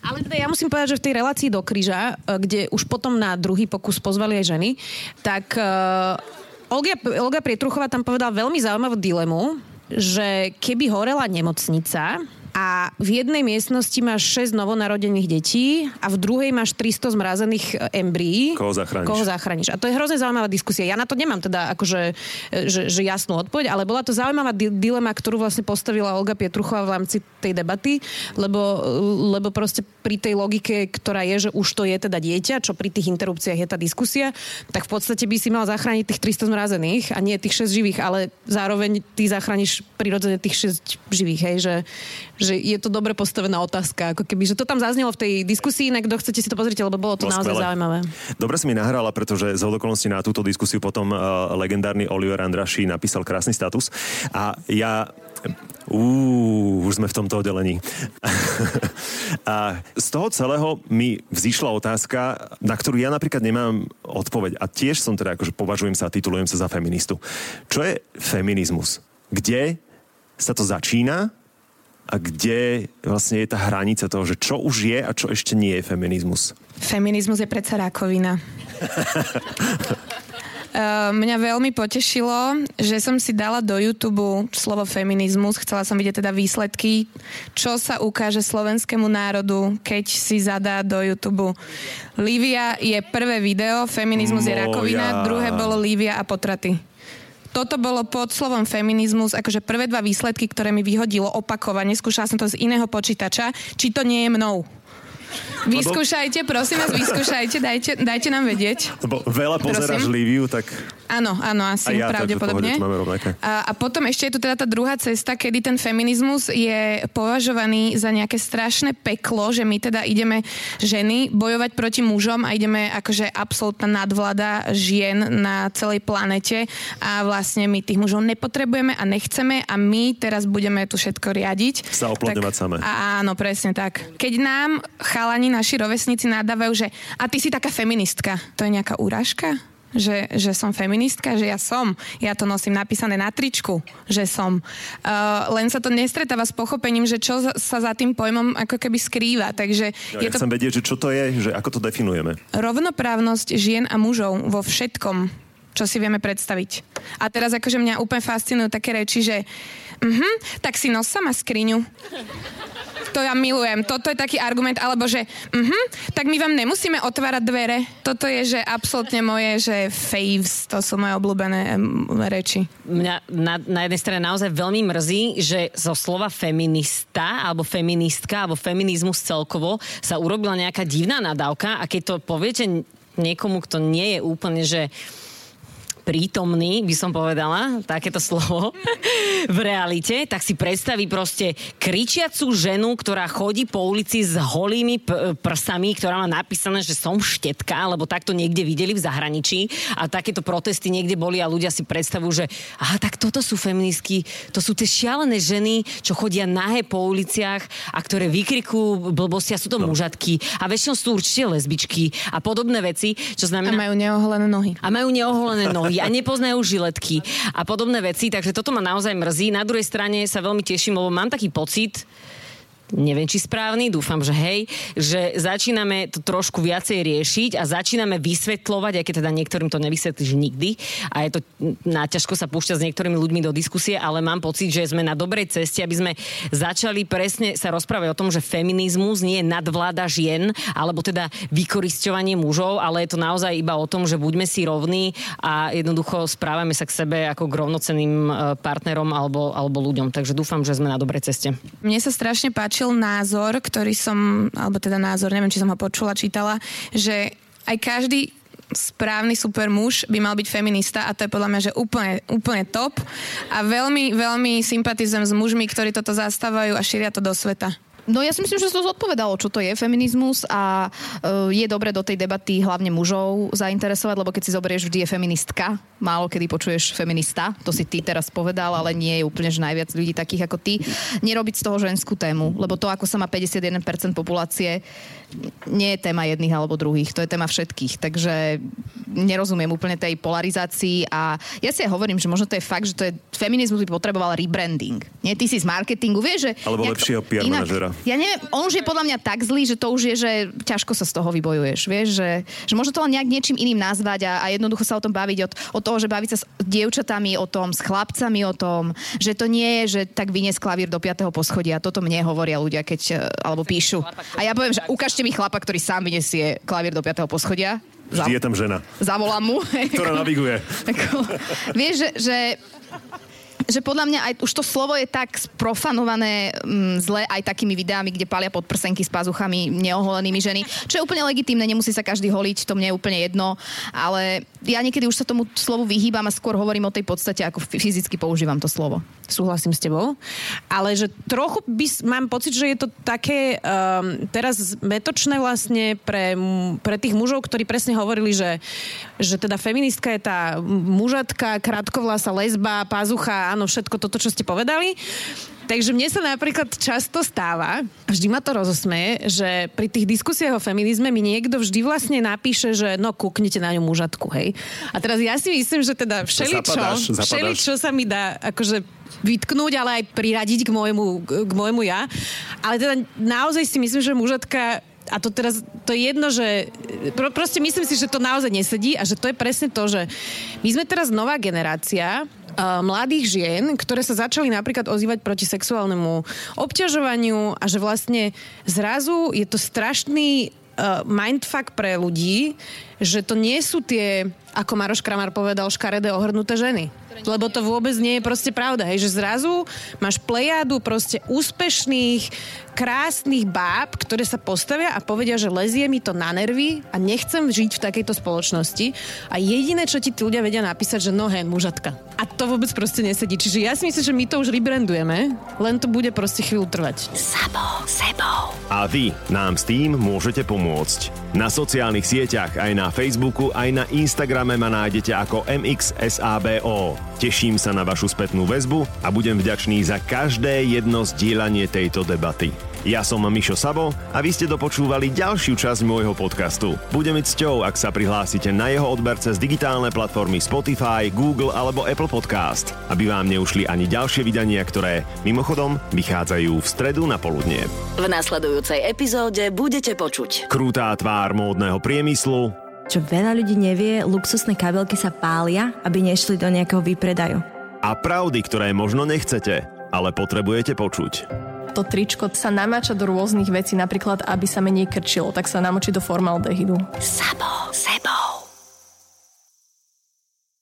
Ale teda ja musím povedať, že v tej relácii do kríža, e, kde už potom na druhý pokus pozvali aj ženy, tak uh, Olga, Olga Prietruchová tam povedala veľmi zaujímavú dilemu, že keby horela nemocnica, a v jednej miestnosti máš 6 novonarodených detí a v druhej máš 300 zmrazených e, embryí. Koho zachrániš? Koho zachrániš. A to je hrozne zaujímavá diskusia. Ja na to nemám teda akože e, že, že jasnú odpoveď, ale bola to zaujímavá di- dilema, ktorú vlastne postavila Olga Pietruchová v rámci tej debaty, lebo, lebo proste pri tej logike, ktorá je, že už to je teda dieťa, čo pri tých interrupciách je tá diskusia, tak v podstate by si mal zachrániť tých 300 zmrazených a nie tých 6 živých, ale zároveň ty zachrániš prirodzene tých 6 živých, hej, že, že je to dobre postavená otázka, ako keby, že to tam zaznelo v tej diskusii, inak kto chcete si to pozrite, lebo bolo to Bolo naozaj skvelé. zaujímavé. Dobre si mi nahrala, pretože z okolností na túto diskusiu potom uh, legendárny Oliver Andraši napísal krásny status a ja Uú, už sme v tomto oddelení. a z toho celého mi vzýšla otázka, na ktorú ja napríklad nemám odpoveď. A tiež som teda, akože považujem sa a titulujem sa za feministu. Čo je feminizmus? Kde sa to začína a kde vlastne je tá hranica toho, že čo už je a čo ešte nie je feminizmus? Feminizmus je predsa rakovina. Uh, mňa veľmi potešilo, že som si dala do YouTube slovo feminizmus. Chcela som vidieť teda výsledky, čo sa ukáže slovenskému národu, keď si zadá do YouTube. Lívia je prvé video, feminizmus je Moja. rakovina, druhé bolo Lívia a potraty. Toto bolo pod slovom feminizmus, akože prvé dva výsledky, ktoré mi vyhodilo opakovane, skúšala som to z iného počítača, či to nie je mnou. Vyskúšajte, prosím vás, vyskúšajte, dajte, dajte nám vedieť. Lebo veľa pozeráš Prosím? Liviu, tak Áno, áno, asi, A ja, pravdepodobne. pohode. A, a potom ešte je tu teda tá druhá cesta, kedy ten feminizmus je považovaný za nejaké strašné peklo, že my teda ideme ženy bojovať proti mužom a ideme akože absolútna nadvláda žien na celej planete a vlastne my tých mužov nepotrebujeme a nechceme a my teraz budeme tu všetko riadiť. Sa oplodňovať samé. A, áno, presne tak. Keď nám chalani, naši rovesníci nadávajú, že a ty si taká feministka, to je nejaká úražka? Že, že som feministka, že ja som. Ja to nosím napísané na tričku, že som. Uh, len sa to nestretáva s pochopením, že čo sa za tým pojmom ako keby skrýva. Takže ja je to chcem vedieť, že čo to je, že ako to definujeme. rovnoprávnosť žien a mužov vo všetkom, čo si vieme predstaviť. A teraz akože mňa úplne fascinujú také reči, že mhm, tak si nos sama skriňu. To ja milujem. Toto je taký argument, alebo že mhm, tak my vám nemusíme otvárať dvere. Toto je, že absolútne moje, že faves, to sú moje obľúbené em, reči. Mňa na, na jednej strane naozaj veľmi mrzí, že zo slova feminista, alebo feministka, alebo feminizmus celkovo sa urobila nejaká divná nadávka a keď to poviete niekomu, kto nie je úplne, že prítomný, by som povedala, takéto slovo, v realite, tak si predstaví proste kričiacu ženu, ktorá chodí po ulici s holými p- prsami, ktorá má napísané, že som štetka, lebo takto niekde videli v zahraničí a takéto protesty niekde boli a ľudia si predstavujú, že aha, tak toto sú feministky, to sú tie šialené ženy, čo chodia nahé po uliciach a ktoré vykrikujú blbosti a sú to no. mužatky a väčšinou sú určite lesbičky a podobné veci, čo A znamená majú neoholené nohy. a majú neoholené nohy a nepoznajú žiletky a podobné veci, takže toto ma naozaj mrzí. Na druhej strane sa veľmi teším, lebo mám taký pocit, neviem, či správny, dúfam, že hej, že začíname to trošku viacej riešiť a začíname vysvetľovať, aj keď teda niektorým to nevysvetlíš nikdy a je to náťažko sa púšťať s niektorými ľuďmi do diskusie, ale mám pocit, že sme na dobrej ceste, aby sme začali presne sa rozprávať o tom, že feminizmus nie je nadvláda žien, alebo teda vykorisťovanie mužov, ale je to naozaj iba o tom, že buďme si rovní a jednoducho správame sa k sebe ako k rovnocenným e, partnerom alebo, alebo ľuďom. Takže dúfam, že sme na dobrej ceste. Mne sa strašne páčil názor, ktorý som, alebo teda názor, neviem, či som ho počula, čítala, že aj každý správny super muž by mal byť feminista a to je podľa mňa, že úplne, úplne top a veľmi, veľmi sympatizujem s mužmi, ktorí toto zastávajú a šíria to do sveta. No ja si myslím, že to zodpovedalo, čo to je feminizmus a uh, je dobre do tej debaty hlavne mužov zainteresovať, lebo keď si zoberieš, vždy je feministka. Málo kedy počuješ feminista, to si ty teraz povedal, ale nie je úplne, že najviac ľudí takých ako ty. Nerobiť z toho ženskú tému, lebo to, ako sa má 51% populácie, nie je téma jedných alebo druhých, to je téma všetkých. Takže nerozumiem úplne tej polarizácii a ja si aj hovorím, že možno to je fakt, že to je, feminizmus by potreboval rebranding. Nie, ty si z marketingu, vieš, že... Alebo lepšieho PR inak- manažera. Ja neviem, on už je podľa mňa tak zlý, že to už je, že ťažko sa z toho vybojuješ, vieš, že, že možno to len nejak niečím iným nazvať a, a jednoducho sa o tom baviť, od, od toho, že baviť sa s dievčatami o tom, s chlapcami o tom, že to nie je, že tak vynies klavír do 5. poschodia. Toto mne hovoria ľudia, keď, e, alebo píšu. A ja poviem, že ukážte mi chlapa, ktorý sám vyniesie klavír do 5. poschodia. Vždy je tam žena, Zavolám mu. ktorá naviguje. Vieš, že, že že podľa mňa aj už to slovo je tak sprofanované mm, zle aj takými videami, kde palia podprsenky s pazuchami neoholenými ženy, čo je úplne legitímne, nemusí sa každý holiť, to mne je úplne jedno, ale ja niekedy už sa tomu slovu vyhýbam a skôr hovorím o tej podstate, ako fyzicky používam to slovo. súhlasím s tebou, ale že trochu by, mám pocit, že je to také um, teraz zmetočné vlastne pre, pre tých mužov, ktorí presne hovorili, že, že teda feministka je tá mužatka, krátkovlasa, lesba, pazucha, áno, všetko toto, čo ste povedali. Takže mne sa napríklad často stáva, vždy ma to rozosmeje, že pri tých diskusiách o feminizme mi niekto vždy vlastne napíše, že no kúknite na ňu mužatku, hej. A teraz ja si myslím, že teda všeličo, Zapadáš, zapadáš. všeličo sa mi dá akože vytknúť, ale aj priradiť k môjmu, k môjmu ja. Ale teda naozaj si myslím, že mužatka a to teraz, to je jedno, že pro, proste myslím si, že to naozaj nesedí a že to je presne to, že my sme teraz nová generácia mladých žien, ktoré sa začali napríklad ozývať proti sexuálnemu obťažovaniu a že vlastne zrazu je to strašný uh, mindfuck pre ľudí, že to nie sú tie, ako Maroš Kramar povedal, škaredé ohrnuté ženy. Lebo to vôbec nie je proste pravda, hej, že zrazu máš plejádu proste úspešných, krásnych báb, ktoré sa postavia a povedia, že lezie mi to na nervy a nechcem žiť v takejto spoločnosti. A jediné, čo ti tí ľudia vedia napísať, že no hen, mužatka. A to vôbec proste nesedí. Čiže ja si myslím, že my to už rebrandujeme, len to bude proste chvíľu trvať. Sabo sebou. A vy nám s tým môžete pomôcť. Na sociálnych sieťach aj na Facebooku, aj na Instagrame ma nájdete ako MXSABO. Teším sa na vašu spätnú väzbu a budem vďačný za každé jedno zdieľanie tejto debaty. Ja som Mišo Sabo a vy ste dopočúvali ďalšiu časť môjho podcastu. Bude mi cťou, ak sa prihlásite na jeho odberce z digitálnej platformy Spotify, Google alebo Apple Podcast, aby vám neušli ani ďalšie vydania, ktoré mimochodom vychádzajú v stredu na poludnie. V nasledujúcej epizóde budete počuť. Krútá tvár módneho priemyslu, Čo veľa ľudí nevie, luxusné kabelky sa pália, aby nešli do nejakého výpredaju. a pravdy, ktoré možno nechcete, ale potrebujete počuť. To tričko sa namáča do rôznych vecí, napríklad aby sa menej krčilo, tak sa namočí do formaldehydu. Sabo sebou.